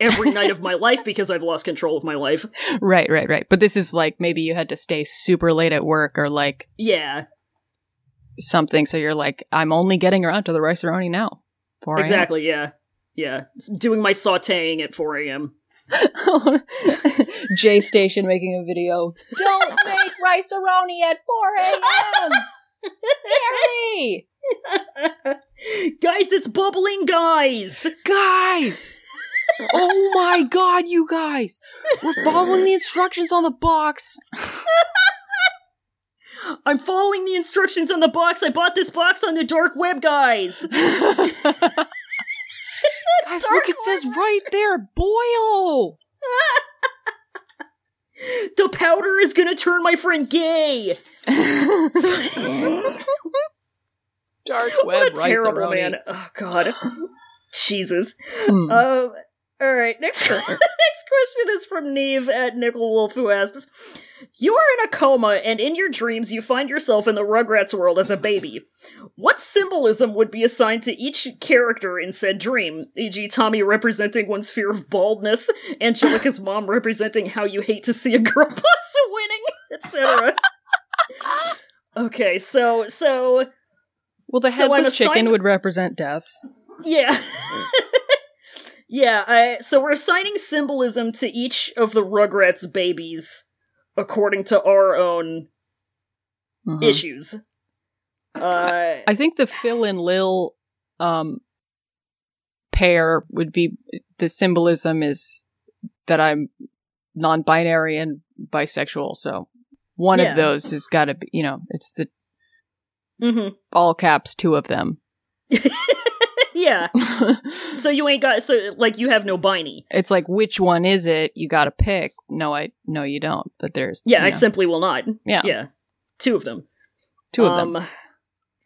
every *laughs* night of my life because I've lost control of my life. Right, right, right. But this is like maybe you had to stay super late at work or like Yeah, something. So you're like, I'm only getting around to the rice roni now. 4 exactly. Yeah, yeah. Doing my sautéing at four a.m. *laughs* J Station making a video. Don't make rice roni at 4 a.m. Scary. *laughs* guys, it's bubbling, guys. Guys! oh my god, you guys! We're following the instructions on the box. *laughs* I'm following the instructions on the box. I bought this box on the dark web, guys. *laughs* Guys, look, it says right there, boil! *laughs* The powder is gonna turn my friend gay. Dark *laughs* what a terrible man. Oh god. *gasps* Jesus. Hmm. Um all right, *laughs* next next question is from Neve at Nickel Wolf, who asks, "You are in a coma, and in your dreams, you find yourself in the Rugrats world as a baby. What symbolism would be assigned to each character in said dream? E.g., Tommy representing one's fear of baldness, Angelica's mom representing how you hate to see a girl *laughs* boss winning, etc." *laughs* okay, so so well, the So headless chicken assign- would represent death. yeah. Yeah, I, so we're assigning symbolism to each of the Rugrats babies according to our own Mhm. issues. Uh, I think the Phil and Lil um, pair would be the symbolism is that I'm non-binary and bisexual. So one Yeah. of those has got to be, you know, it's the mhm. all caps two of them. *laughs* yeah. *laughs* So you ain't got so like you have no biney. it's like which one is it? You got to pick. No, I no, you don't. But there's Yeah, you I simply will not. yeah, Yeah, two of them. two of them. Um,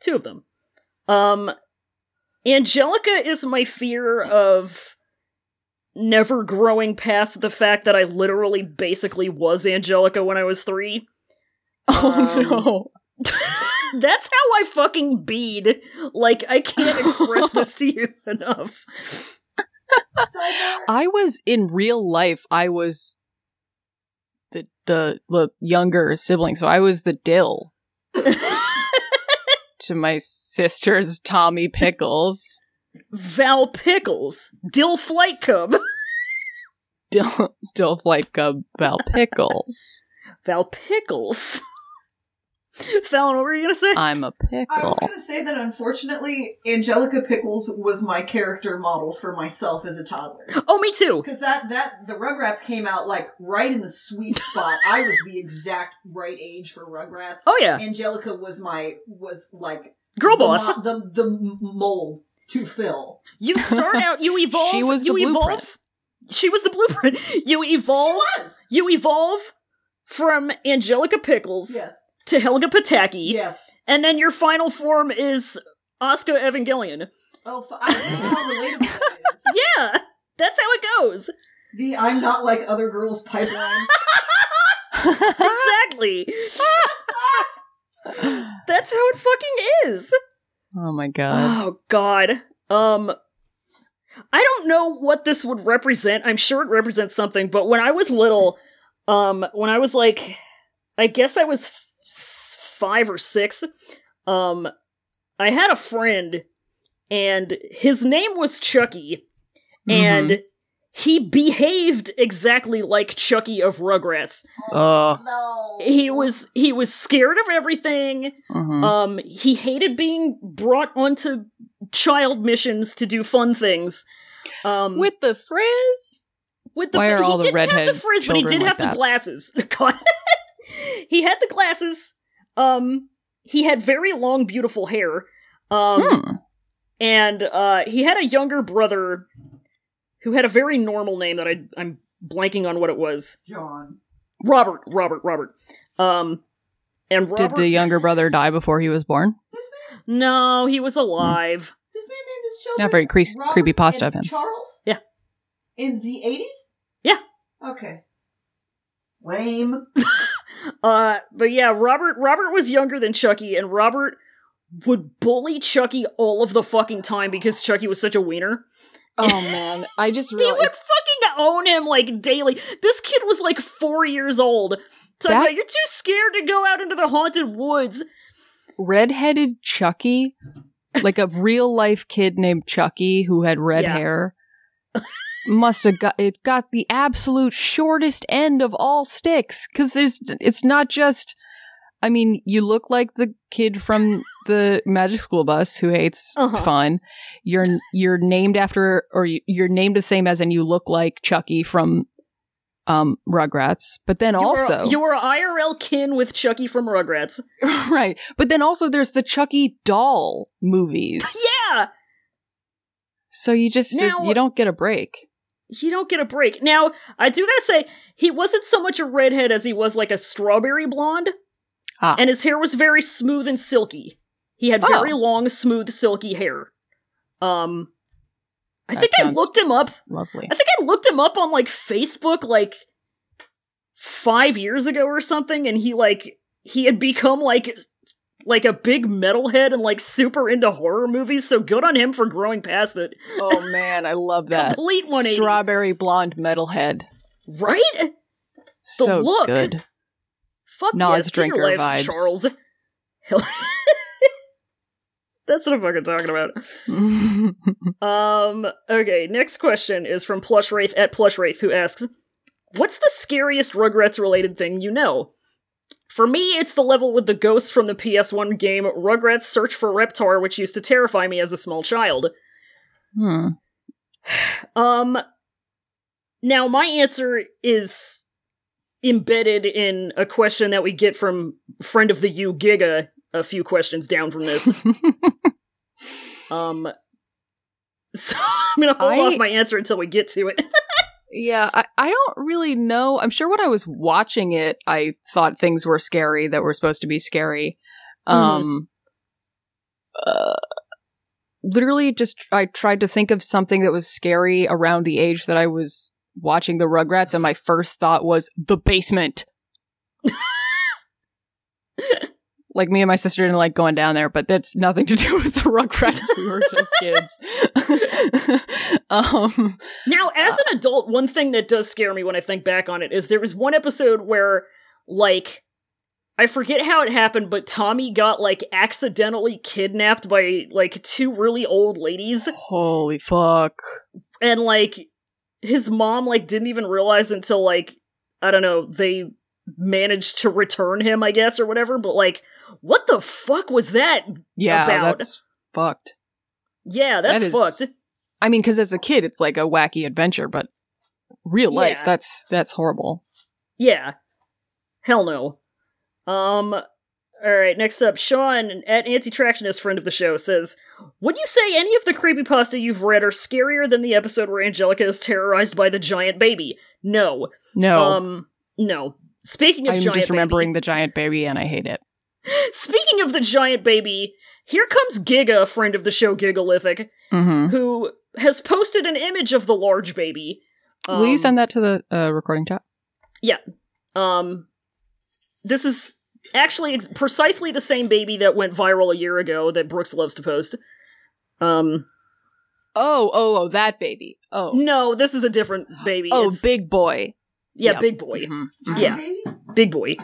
Two of them. Um, Angelica is my fear of never growing past the fact that I literally basically was Angelica when I was three. *laughs* Oh um, no. *laughs* *laughs* That's how I fucking bead. Like, I can't express this *laughs* to you *laughs* enough. I was in real life. I was the the the younger sibling, so I was the dill to my sister's Tommy Pickles. Val Pickles. Dill Flight Cub. Dill dill like a Val Pickles. Val Pickles. *laughs* Fallon, what were you gonna say? I'm a pickle. I was going to say that unfortunately, Angelica Pickles was my character model for myself as a toddler. oh, me too. Because that, that, the Rugrats came out like right in the sweet spot. I was the exact right age for Rugrats. Oh, yeah. Angelica was my, was like. Girl the boss. mo- The, the mold to fill. You start out, you *laughs* evolve. She was the you blueprint. evolve. She was the blueprint. *laughs* You She evolve. was! You evolve from Angelica Pickles Yes. To *laughs* Helga Pataki, Yes. and then your final form is Asuka Evangelion. Oh, f- I see how relatable that is. *laughs* Yeah, that's how it goes. The I'm not like other girls pipeline. *laughs* exactly. that's how it fucking is. oh my god. Oh god. Um I don't know what this would represent. I'm sure it represents something, but when I was little, um when I was like I guess I was f- s- 5 or 6, um I had a friend and his name was Chucky and he behaved exactly like Chucky of Rugrats. Oh. No. He was he was scared of everything. mhm. Um, he hated being brought onto child missions to do fun things. Um, With the frizz? with the Why fr- are all he the didn't have the redhead frizz, but he did like have that? the glasses. *laughs* God. *laughs* he had the glasses. Um, he had very long, beautiful hair. Um, Hmm. and uh, he had a younger brother who had a very normal name that I I'm blanking on what it was. John. Robert, Robert, Robert. Um, and Robert. Did the younger brother die before he was born? This man, no, he was alive. this man named his children. Not very cre- creepy pasta of him. Charles. Yeah. In the eighties. Yeah. Okay. Lame. *laughs* Uh, but yeah, Robert Robert was younger than Chucky, and Robert would bully Chucky all of the fucking time because Chucky was such a wiener. Oh man, I just *laughs* He would fucking own him like daily. This kid was like four years old. Talking That- about, you're too scared to go out into the haunted woods. redheaded Chucky, like a real life kid named Chucky who had red Yeah. hair, *laughs* must have got it got the absolute shortest end of all sticks because there's it's not just. I mean, you look like the kid from the Magic School Bus who hates Uh-huh. fun. You're you're named after, or you- you're named the same as, and you look like Chucky from um Rugrats. But then You also, you are IRL kin with Chucky from Rugrats. *laughs* right. But then also, there's the Chucky doll movies. *laughs* Yeah, So you just, just Now- you don't get a break. You don't get a break. Now, I do gotta say, he wasn't so much a redhead as he was like a strawberry blonde. Ah. And his hair was very smooth and silky. He had very Oh. long, smooth, silky hair. Um, I That think I looked him up. Lovely. I think I looked him up on like Facebook like five years ago or something, and he like he had become like like a big metalhead and like super into horror movies. So good on him for growing past it. Oh man, I love that. Complete one. Strawberry blonde metalhead. Right? So look. good. Fuck Nas yes, drinker life, vibes. Charles. *laughs* That's what I'm fucking talking about. *laughs* Um, okay, next question is from Plush Wraith at Plush Wraith, who asks, What's the scariest Rugrats related thing you know? For me, it's the level with the ghosts from the PS1 game Rugrats Search for Reptar, which used to terrify me as a small child. Hmm. *sighs* Um, now my answer is embedded in a question that we get from friend of the U Giga a few questions down from this. *laughs* um, *laughs* so I'm gonna hold I- off my answer until we get to it. *laughs* Yeah, I, I don't really know. I'm sure when I was watching it, I thought things were scary that were supposed to be scary. Um, uh, literally, just I tried to think of something that was scary around the age that I was watching the Rugrats, and my first thought was the basement. *laughs* like me and my sister didn't like going down there, but that's nothing to do *laughs* with the Rugrats. we were just kids. *laughs* um, Now, as an adult, one thing that does scare me when I think back on it is there was one episode where, like, I forget how it happened, but Tommy got, like, accidentally kidnapped by, like, two really old ladies. holy fuck. And, like, his mom, like, didn't even realize until, like, I don't know, they managed to return him, I guess, or whatever, but, like, what the fuck was that? Yeah, About. that's fucked. Yeah, that's That is- fucked. I mean, because as a kid, it's like a wacky adventure, but real life, Yeah. that's that's horrible. Yeah. Hell no. Um Alright, next up, Sean at Anti-Tractionist friend of the show says, Would you say any of the creepypasta you've read are scarier than the episode where Angelica is terrorized by the giant baby? No. No, Um no. Speaking of I'm giant just remembering baby, the giant baby, and I hate it. Speaking of the giant baby, here comes Giga, friend of the show Gigalithic, hmm who has posted an image of the large baby. Will you Um, send that to the uh, recording chat? Yeah. Um, this is actually ex- precisely the same baby that went viral a year ago that Brooks loves to post. Um, Oh, oh, oh, that baby. Oh, no, this is a different baby. oh, It's- big boy. Yeah, Yep. big boy, Mhm. Giant Yeah. big boy.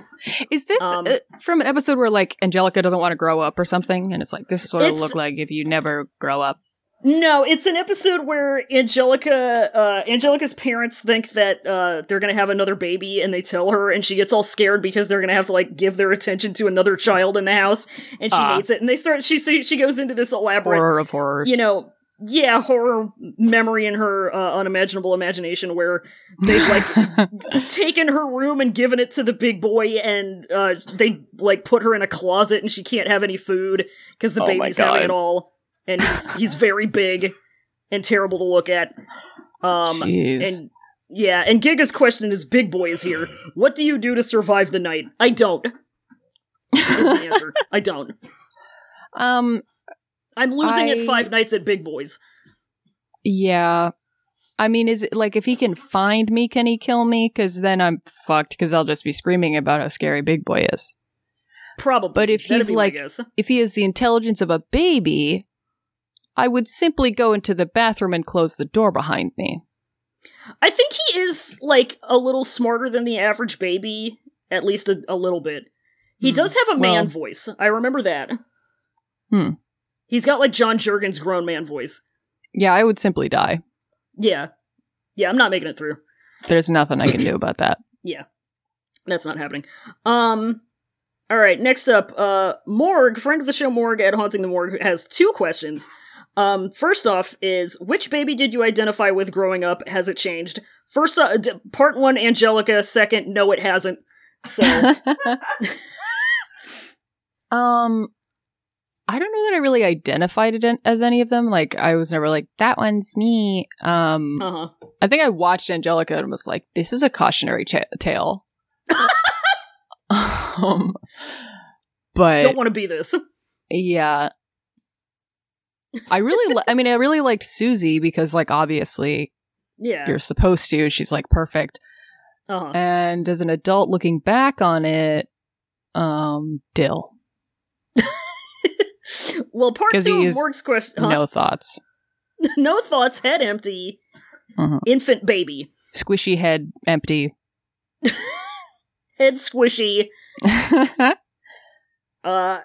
Is this Um, uh, from an episode where like Angelica doesn't want to grow up or something, and it's like this is what it'll look like if you never grow up? No, it's an episode where Angelica, uh, Angelica's parents think that uh, they're gonna have another baby, and they tell her, and she gets all scared because they're gonna have to like give their attention to another child in the house, and she Ah. hates it. And they start, she she she goes into this elaborate, Horror of horrors. you know, yeah, horror memory in her uh, unimaginable imagination where they've like *laughs* taken her room and given it to the big boy, and uh, they like put her in a closet, and she can't have any food because the Oh baby's having it all, and he's he's very big and terrible to look at. Um, Jeez. and yeah, and Giga's question is: Big boy is here. What do you do to survive the night? I don't. Is the *laughs* answer. I don't. um, I'm losing I- at five nights at Big Boys. yeah. I mean, is it like if he can find me, can he kill me? Because then I'm fucked. Because I'll just be screaming about how scary Big Boy is. Probably. But if That'd he's like- If he has the intelligence of a baby, I would simply go into the bathroom and close the door behind me. I think he is like a little smarter than the average baby, at least a, a little bit. He Hmm. does have a man Well- voice. I remember that. Hmm. He's got like John Jurgens' grown man voice. Yeah, I would simply die. Yeah. Yeah, I'm not making it through. There's nothing I can do about that. *coughs* Yeah. That's not happening. Um all right, next up, uh Morg, friend of the show Morg at Haunting the Morgue has two questions. Um first off is which baby did you identify with growing up? Has it changed? First uh, d- part 1 Angelica, second no it hasn't. So *laughs* um, I don't know that I really identified it as any of them. Like, I was never like, that one's me. Um, uh-huh. I think I watched Angelica and was like, this is a cautionary ta- tale. *laughs* um, but Don't want to be this. yeah. I really, li- I mean, I really liked Susie because, like, obviously Yeah. you're supposed to. She's like perfect. Uh-huh. And as an adult looking back on it, um, Dill. Well, part 2 of Morg's question. No thoughts. *laughs* no thoughts, head empty. Mhm. Infant baby. Squishy head empty. *laughs* Head squishy. *laughs* Uh,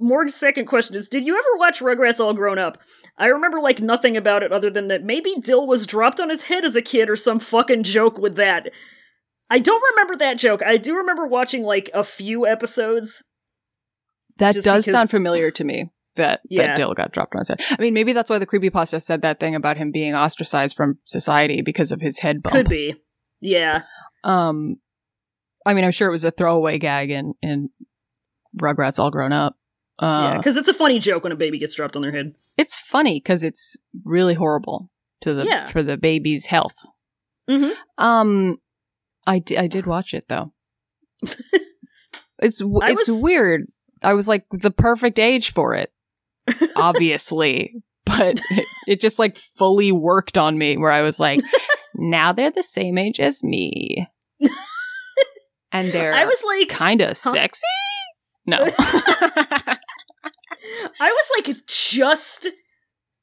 Morg's second question is Did you ever watch Rugrats All Grown Up? I remember, like, nothing about it other than that maybe Dill was dropped on his head as a kid or some fucking joke with that. I don't remember that joke. I do remember watching, like, a few episodes. That does because- sound familiar to me. That, Yeah. that Dill got dropped on his head. I mean, maybe that's why the creepypasta said that thing about him being ostracized from society because of his head bump. Could be. Yeah. Um, I mean, I'm sure it was a throwaway gag in in Rugrats All Grown Up. Uh, yeah. Because it's a funny joke when a baby gets dropped on their head. it's funny because it's really horrible to the Yeah. for the baby's health. Mhm. Um, I I did watch it though. *laughs* it's w- it's was- weird. I was like the perfect age for it, obviously, but it, it just like fully worked on me. Where I was like, *laughs* now they're the same age as me, *laughs* and they're I was like. kind of Huh? sexy. No, *laughs* I was like just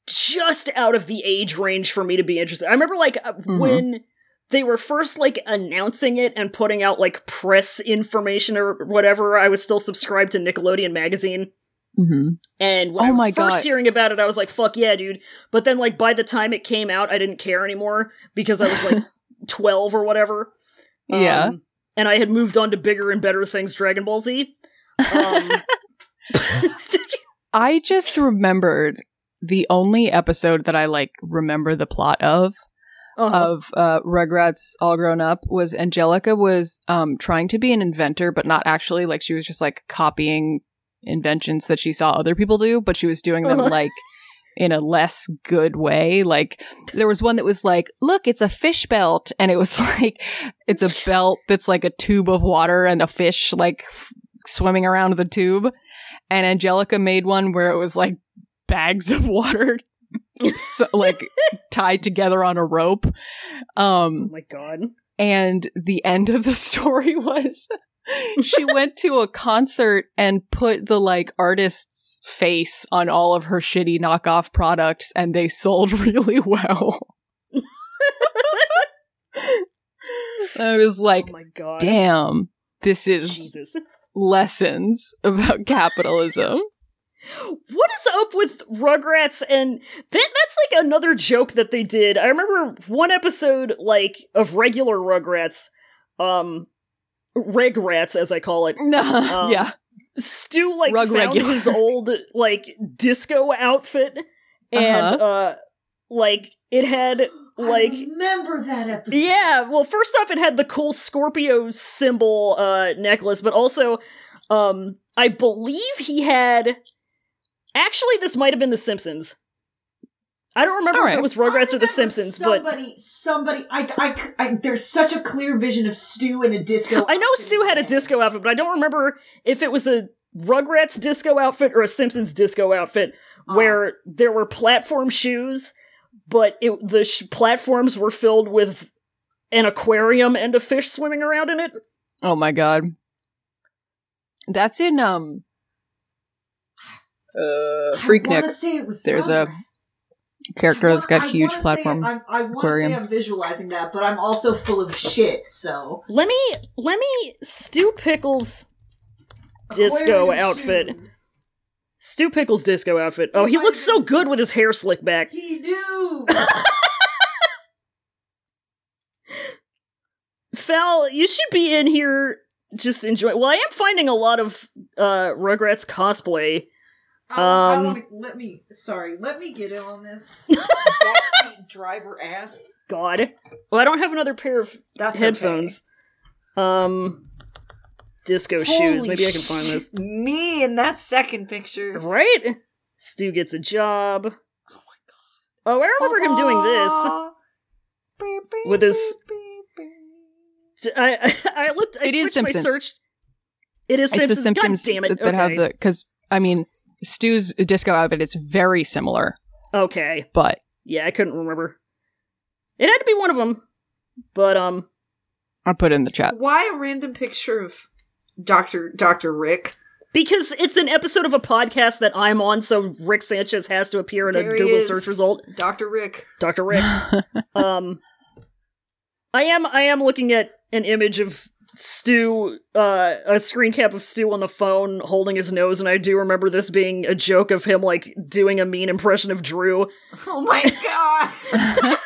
just out of the age range for me to be interested. I remember like uh, Mhm. when they were first like announcing it and putting out like press information or whatever, I was still subscribed to Nickelodeon magazine. Hmm And when Oh I was my first God. hearing about it, I was like, fuck yeah, dude. But then like by the time it came out, I didn't care anymore because I was like *laughs* 12 or whatever. Yeah. Um, and I had moved on to bigger and better things, Dragon Ball Z. Um, *laughs* *laughs* I just remembered the only episode that I like remember the plot of uh-huh. of uh, Rugrats All Grown Up was Angelica was um, trying to be an inventor, but not actually. Like she was just like copying inventions that she saw other people do, but she was doing them *laughs* like in a less good way. Like there was one that was like, "Look, it's a fish belt," and it was *laughs* like it's a belt that's like a tube of water and a fish like f- swimming around the tube. And Angelica made one where it was like bags of water *laughs* so, like tied together on a rope. oh Um, my god. and the end of the story was she went to a concert and put the like artist's face on all of her shitty knockoff products and they sold *laughs* really well. I was like, oh my god. damn, this is Jesus. lessons about capitalism. *laughs* what is up with Rugrats and that that's like another joke that they did. I remember one episode like of regular Rugrats, um Regrats as I call it. *laughs* Um, yeah. Stu like Rug found regular. his old *laughs* like disco outfit and Uh-huh. uh like it had like I remember that episode. yeah, well first off it had the cool Scorpio symbol uh necklace, but also um I believe he had actually this might have been the Simpsons. I don't remember if Alright. it was Rugrats or the remember Simpsons, but somebody, somebody, I, I, I, there's such a clear vision of Stu in a disco. I know outfit Stu had a disco outfit, but I don't remember if it was a Rugrats disco outfit or a Simpsons disco outfit Ah. where there were platform shoes, but it, the sh- platforms were filled with an aquarium and a fish swimming around in it. Oh my god. That's in um uh. Freaknik. I wanna say it was There's a Rugrats. Character that's got I huge wanna say platform. I'm, I want to say I'm visualizing that, but I'm also full of shit. So Let me let me Stu Pickles disco Aquarium outfit. shoes. Stu Pickles disco outfit. Oh, he might looks so good with his hair slicked back. He do. *laughs* Fal, you should be in here just enjoy. Well, I am finding a lot of uh Rugrats cosplay. I, I Um, wanna, let me. Sorry, let me get in on this. *laughs* Backseat driver ass. God. Well, I don't have another pair of That's headphones. Um disco okay. shoes. Maybe I can find this. Me in that second picture. Right? Stu gets a job. Oh, my god. Oh, I remember him doing this. With his- So I *laughs* I looked. I It is switched my Simpsons. search. It is It's the Simpsons. symptoms God damn it. that, that have the because I mean Stu's disco outfit is very similar, Okay. but Yeah, I couldn't remember. It had to be one of them. But um, I'll put it in the chat. Why a random picture of Doctor Doctor Rick? because it's an episode of a podcast that I'm on, so Rick Sanchez has to appear in a There he Google is. search result. Doctor Rick. Dr. Rick. *laughs* um, I am I am looking at an image of Stu, uh, a screen cap of Stu on the phone holding his nose, and I do remember this being a joke of him like doing a mean impression of Drew, Oh my god! *laughs*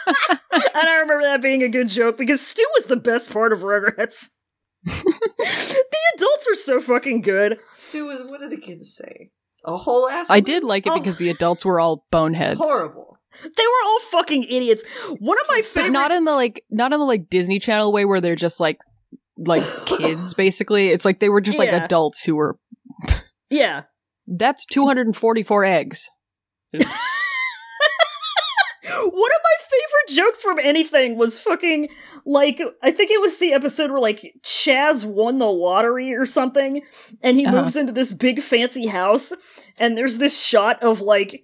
and I remember that being a good joke because Stu was the best part of Rugrats. *laughs* the adults were so fucking good. Stu, was- what did the kids say? A whole ass. I did like it Oh. because the adults were all boneheads. horrible. They were all fucking idiots. One of my But favorite. not in the like not in the like Disney Channel way where they're just like like kids basically. It's like they were just like Yeah. adults who were yeah. that's 244 eggs. Oops. *laughs* One of my favorite jokes from anything was fucking like I think it was the episode where like Chaz won the lottery or something, and he Uh-huh. moves into this big fancy house, and there's this shot of like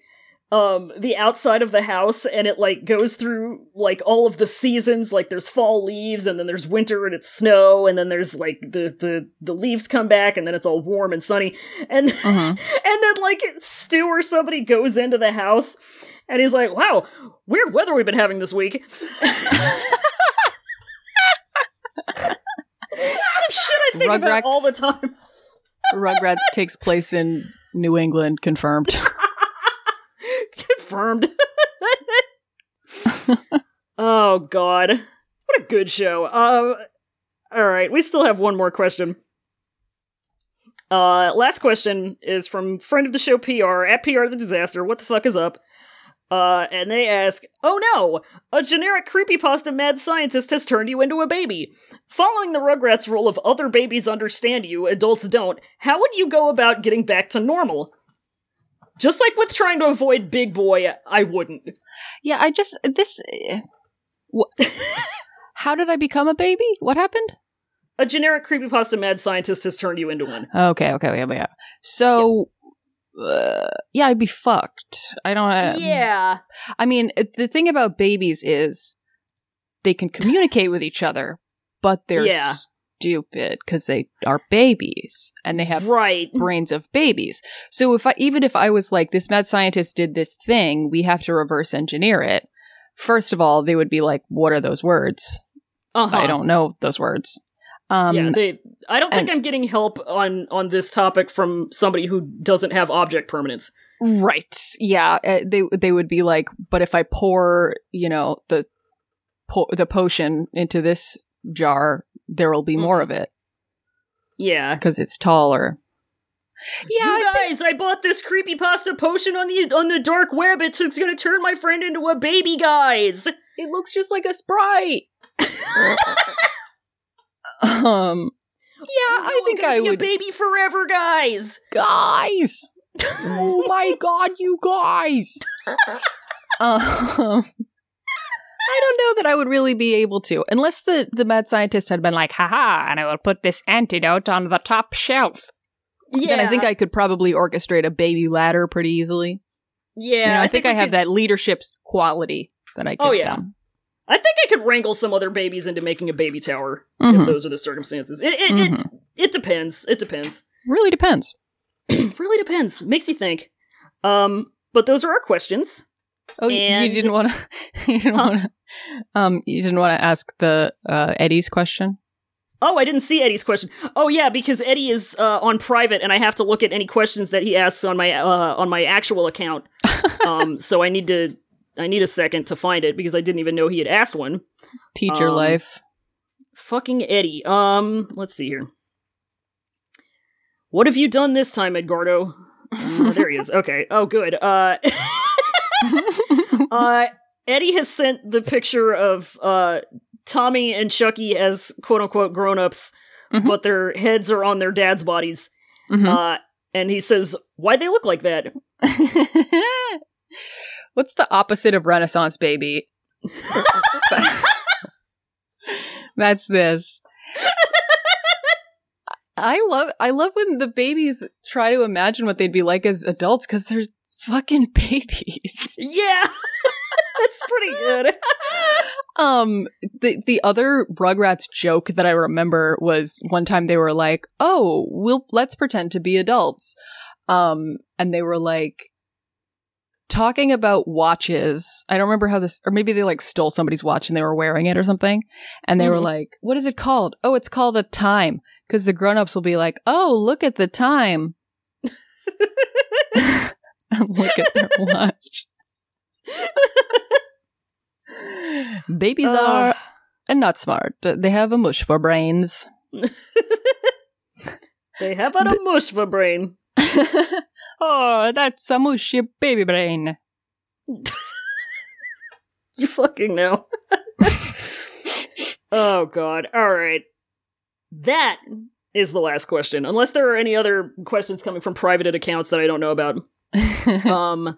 um the outside of the house and it like goes through like all of the seasons like there's fall leaves and then there's winter and it's snow and then there's like the the the leaves come back and then it's all warm and sunny and Mhm. *laughs* and then like Stu or somebody goes into the house and he's like, "Wow, weird weather we've been having this week." *laughs* Some shit I think about all the time. Rugrats takes place in New England confirmed. *laughs* *laughs* Confirmed. *laughs* oh god. What a good show. Um all right, we still have one more question. Uh last question is from friend of the show PR at PR the disaster. What the fuck is up? Uh and they ask, "Oh no, a generic creepypasta mad scientist has turned you into a baby. Following the Rugrats rule of other babies understand you, adults don't. How would you go about getting back to normal?" Just like with trying to avoid Big Boy, I wouldn't. yeah, I just this wh- *laughs* How did I become a baby? What happened? A generic creepypasta mad scientist has turned you into one. Okay, okay, okay, yeah. So uh, yeah, I'd be fucked. I don't uh, yeah. I mean, the thing about babies is they can communicate with each other, but they're Yeah. Stupid because they are babies and they have right. brains of babies. So if I even if I was like this mad scientist did this thing, we have to reverse engineer it. First of all, they would be like, "What are those words? Uh-huh. I don't know those words." Um, yeah, they. I don't think and- I'm getting help on on this topic from somebody who doesn't have object permanence. Right. Yeah. uh, they they would be like, but if I pour, you know, the po- the potion into this jar, there will be more of it Yeah. because it's taller. Yeah. you guys, I bought this creepy pasta potion on the on the dark web. It's, it's gonna turn my friend into a baby, guys. It looks just like a sprite. *laughs* um. Yeah, I I'm think gonna I be would. a baby forever, guys. guys. *laughs* oh my god, you guys. *laughs* um, I don't know that I would really be able to, unless the the mad scientist had been like, "Haha!" and I will put this antidote on the top shelf. Yeah, Then I think I could probably orchestrate a baby ladder pretty easily. Yeah, You know, I, think, we I have could- that leadership quality that I could. Oh, yeah. um, I think I could wrangle some other babies into making a baby tower if mhm, those are the circumstances. It it, mhm. it it depends. It depends. really depends. *clears throat* really depends. Makes you think. Um, but those are our questions. Oh, you- And- *laughs* you didn't want to. You didn't want to. Um, you didn't want to ask the uh, Eddie's question. Oh, I didn't see Eddie's question. Oh yeah, because Eddie is uh, on private, and I have to look at any questions that he asks on my uh, on my actual account. *laughs* um, so I need to I need a second to find it because I didn't even know he had asked one. Teacher Um, life. Fucking Eddie. Um, let's see here. What have you done this time, Edgardo? Uh, *laughs* there he is. Okay. Oh, good. Uh, uh, Eddie has sent the picture of uh Tommy and Chucky as quote unquote grown ups, Mhm. but their heads are on their dad's bodies. Mhm. Uh, and he says, "Why they look like that?" *laughs* What's the opposite of Renaissance baby? *laughs* That's this. I love I love when the babies try to imagine what they'd be like as adults because they're fucking babies. *laughs* Yeah, *laughs* that's pretty good. *laughs* Um the the other Rugrats joke that I remember was one time they were like, "Oh, we'll let's pretend to be adults." Um and they were like talking about watches. I don't remember how this or maybe they like stole somebody's watch and they were wearing it or something. And they were Mhm. like, "What is it called?" "Oh, it's called a time." Cuz the grown-ups will be like, "Oh, look at the time." And *laughs* look at their *laughs* watch. Babies Uh. are and not smart. They have a mush for brains. *laughs* They have a mush for brain. oh, that's a mushy baby brain. You fucking know. oh god. All right. That is the last question. Unless there are any other questions coming from private accounts that I don't know about. *laughs* um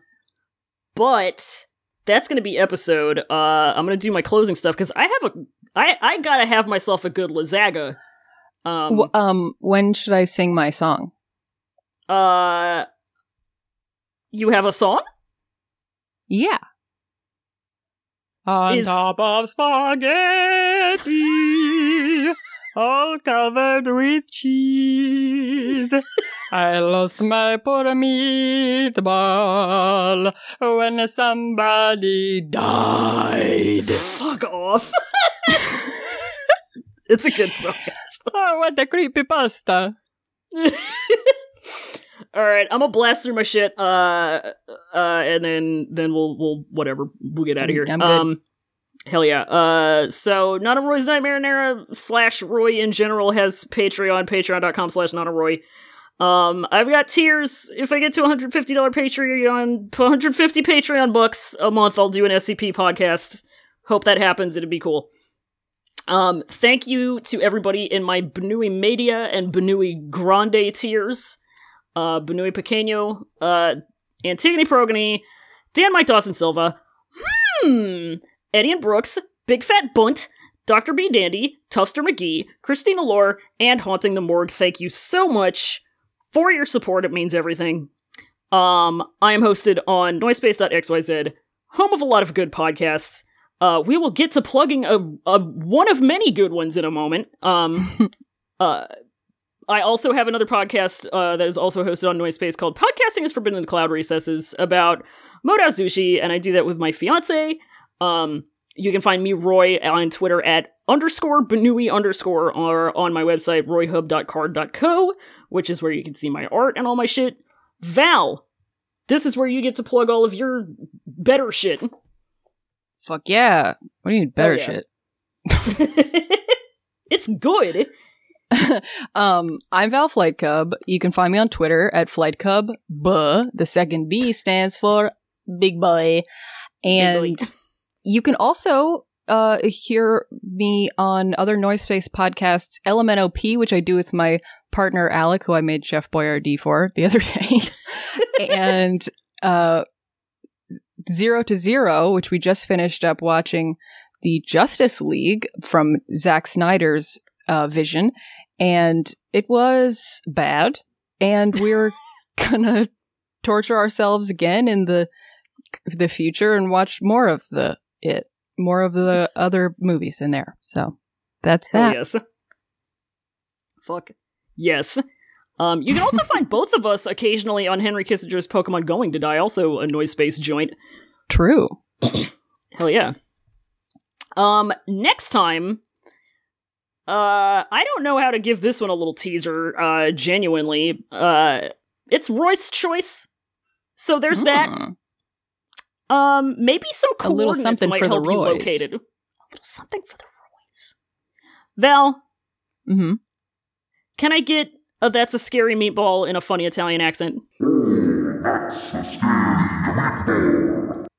but that's going to be episode. Uh I'm going to do my closing stuff cuz I have a I I got to have myself a good lazaga. Um W- um, when should I sing my song? uh you have a song? Yeah. On Is- top of spaghetti, all covered with cheese. I lost my poor meatball when somebody died. Fuck off. *laughs* it's a good song. Oh, what a creepy pasta. *laughs* All right, I'm gonna blast through my shit, uh, uh, and then then we'll we'll whatever we'll get out of here. Um, hell yeah. Uh, so Not a Roy's Nightmare Era slash Roy in general has Patreon, patreon.com slash Not a Roy. Um, I've got tiers. If I get to $150 Patreon, 150 Patreon bucks a month, I'll do an SCP podcast. Hope that happens. It'd be cool. Um, thank you to everybody in my Benui Media and Benui Grande tiers. Uh, Benui Pequeño, uh, Antigone Progony, Dan Mike Dawson Silva, hmm, Eddie and Brooks, Big Fat Bunt, Dr. B. Dandy, Tufster McGee, Christina Lore, and Haunting the Morgue. Thank you so much for your support. It means everything. Um, I am hosted on noisepace.xyz, home of a lot of good podcasts. Uh, we will get to plugging a, a one of many good ones in a moment. Um, *laughs* uh, I also have another podcast uh, that is also hosted on Noisepace called "Podcasting is Forbidden in the Cloud Recesses" about Modao Zushi, and I do that with my fiance. Um, you can find me, Roy, on Twitter at underscore Benui underscore or on my website, royhub.carrd.co, which is where you can see my art and all my shit. Val, this is where you get to plug all of your better shit. Fuck yeah. What do you mean better yeah. shit? *laughs* it's good. *laughs* um, I'm Val Flight Cub. You can find me on Twitter at Flight Cub. Buh. The second B stands for Big Boy. And Big you can also uh, hear me on other noise space podcasts, LMNOP, which I do with my partner Alec, who I made Chef Boyardee for the other *laughs* day, and uh, Zero to Zero, which we just finished up watching the Justice League from Zack Snyder's uh, vision, and it was bad, and we're *laughs* gonna torture ourselves again in the the future and watch more of the it more of the other movies in there. So that's Hell that. yes. Fuck. Yes. Um, you can also *laughs* find both of us occasionally on Henry Kissinger's Pokemon Going to Die, also a noise space joint. True. *coughs* Hell yeah. Um, next time, uh, I don't know how to give this one a little teaser, uh, genuinely. Uh, it's Roy's choice. So there's that. Um, maybe some coordinates something might for the help you Roys. locate it. A little something for the Roys. Val, Mm-hmm. can I get a that's a scary meatball in a funny Italian accent?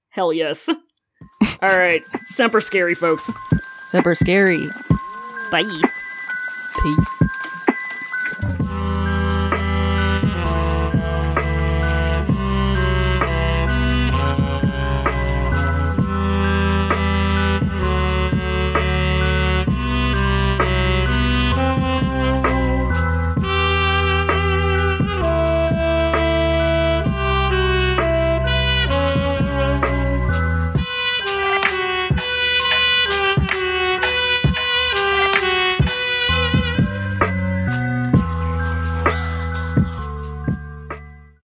Hell yes. *laughs* All right, semper scary, folks. Semper scary. Bye. Peace.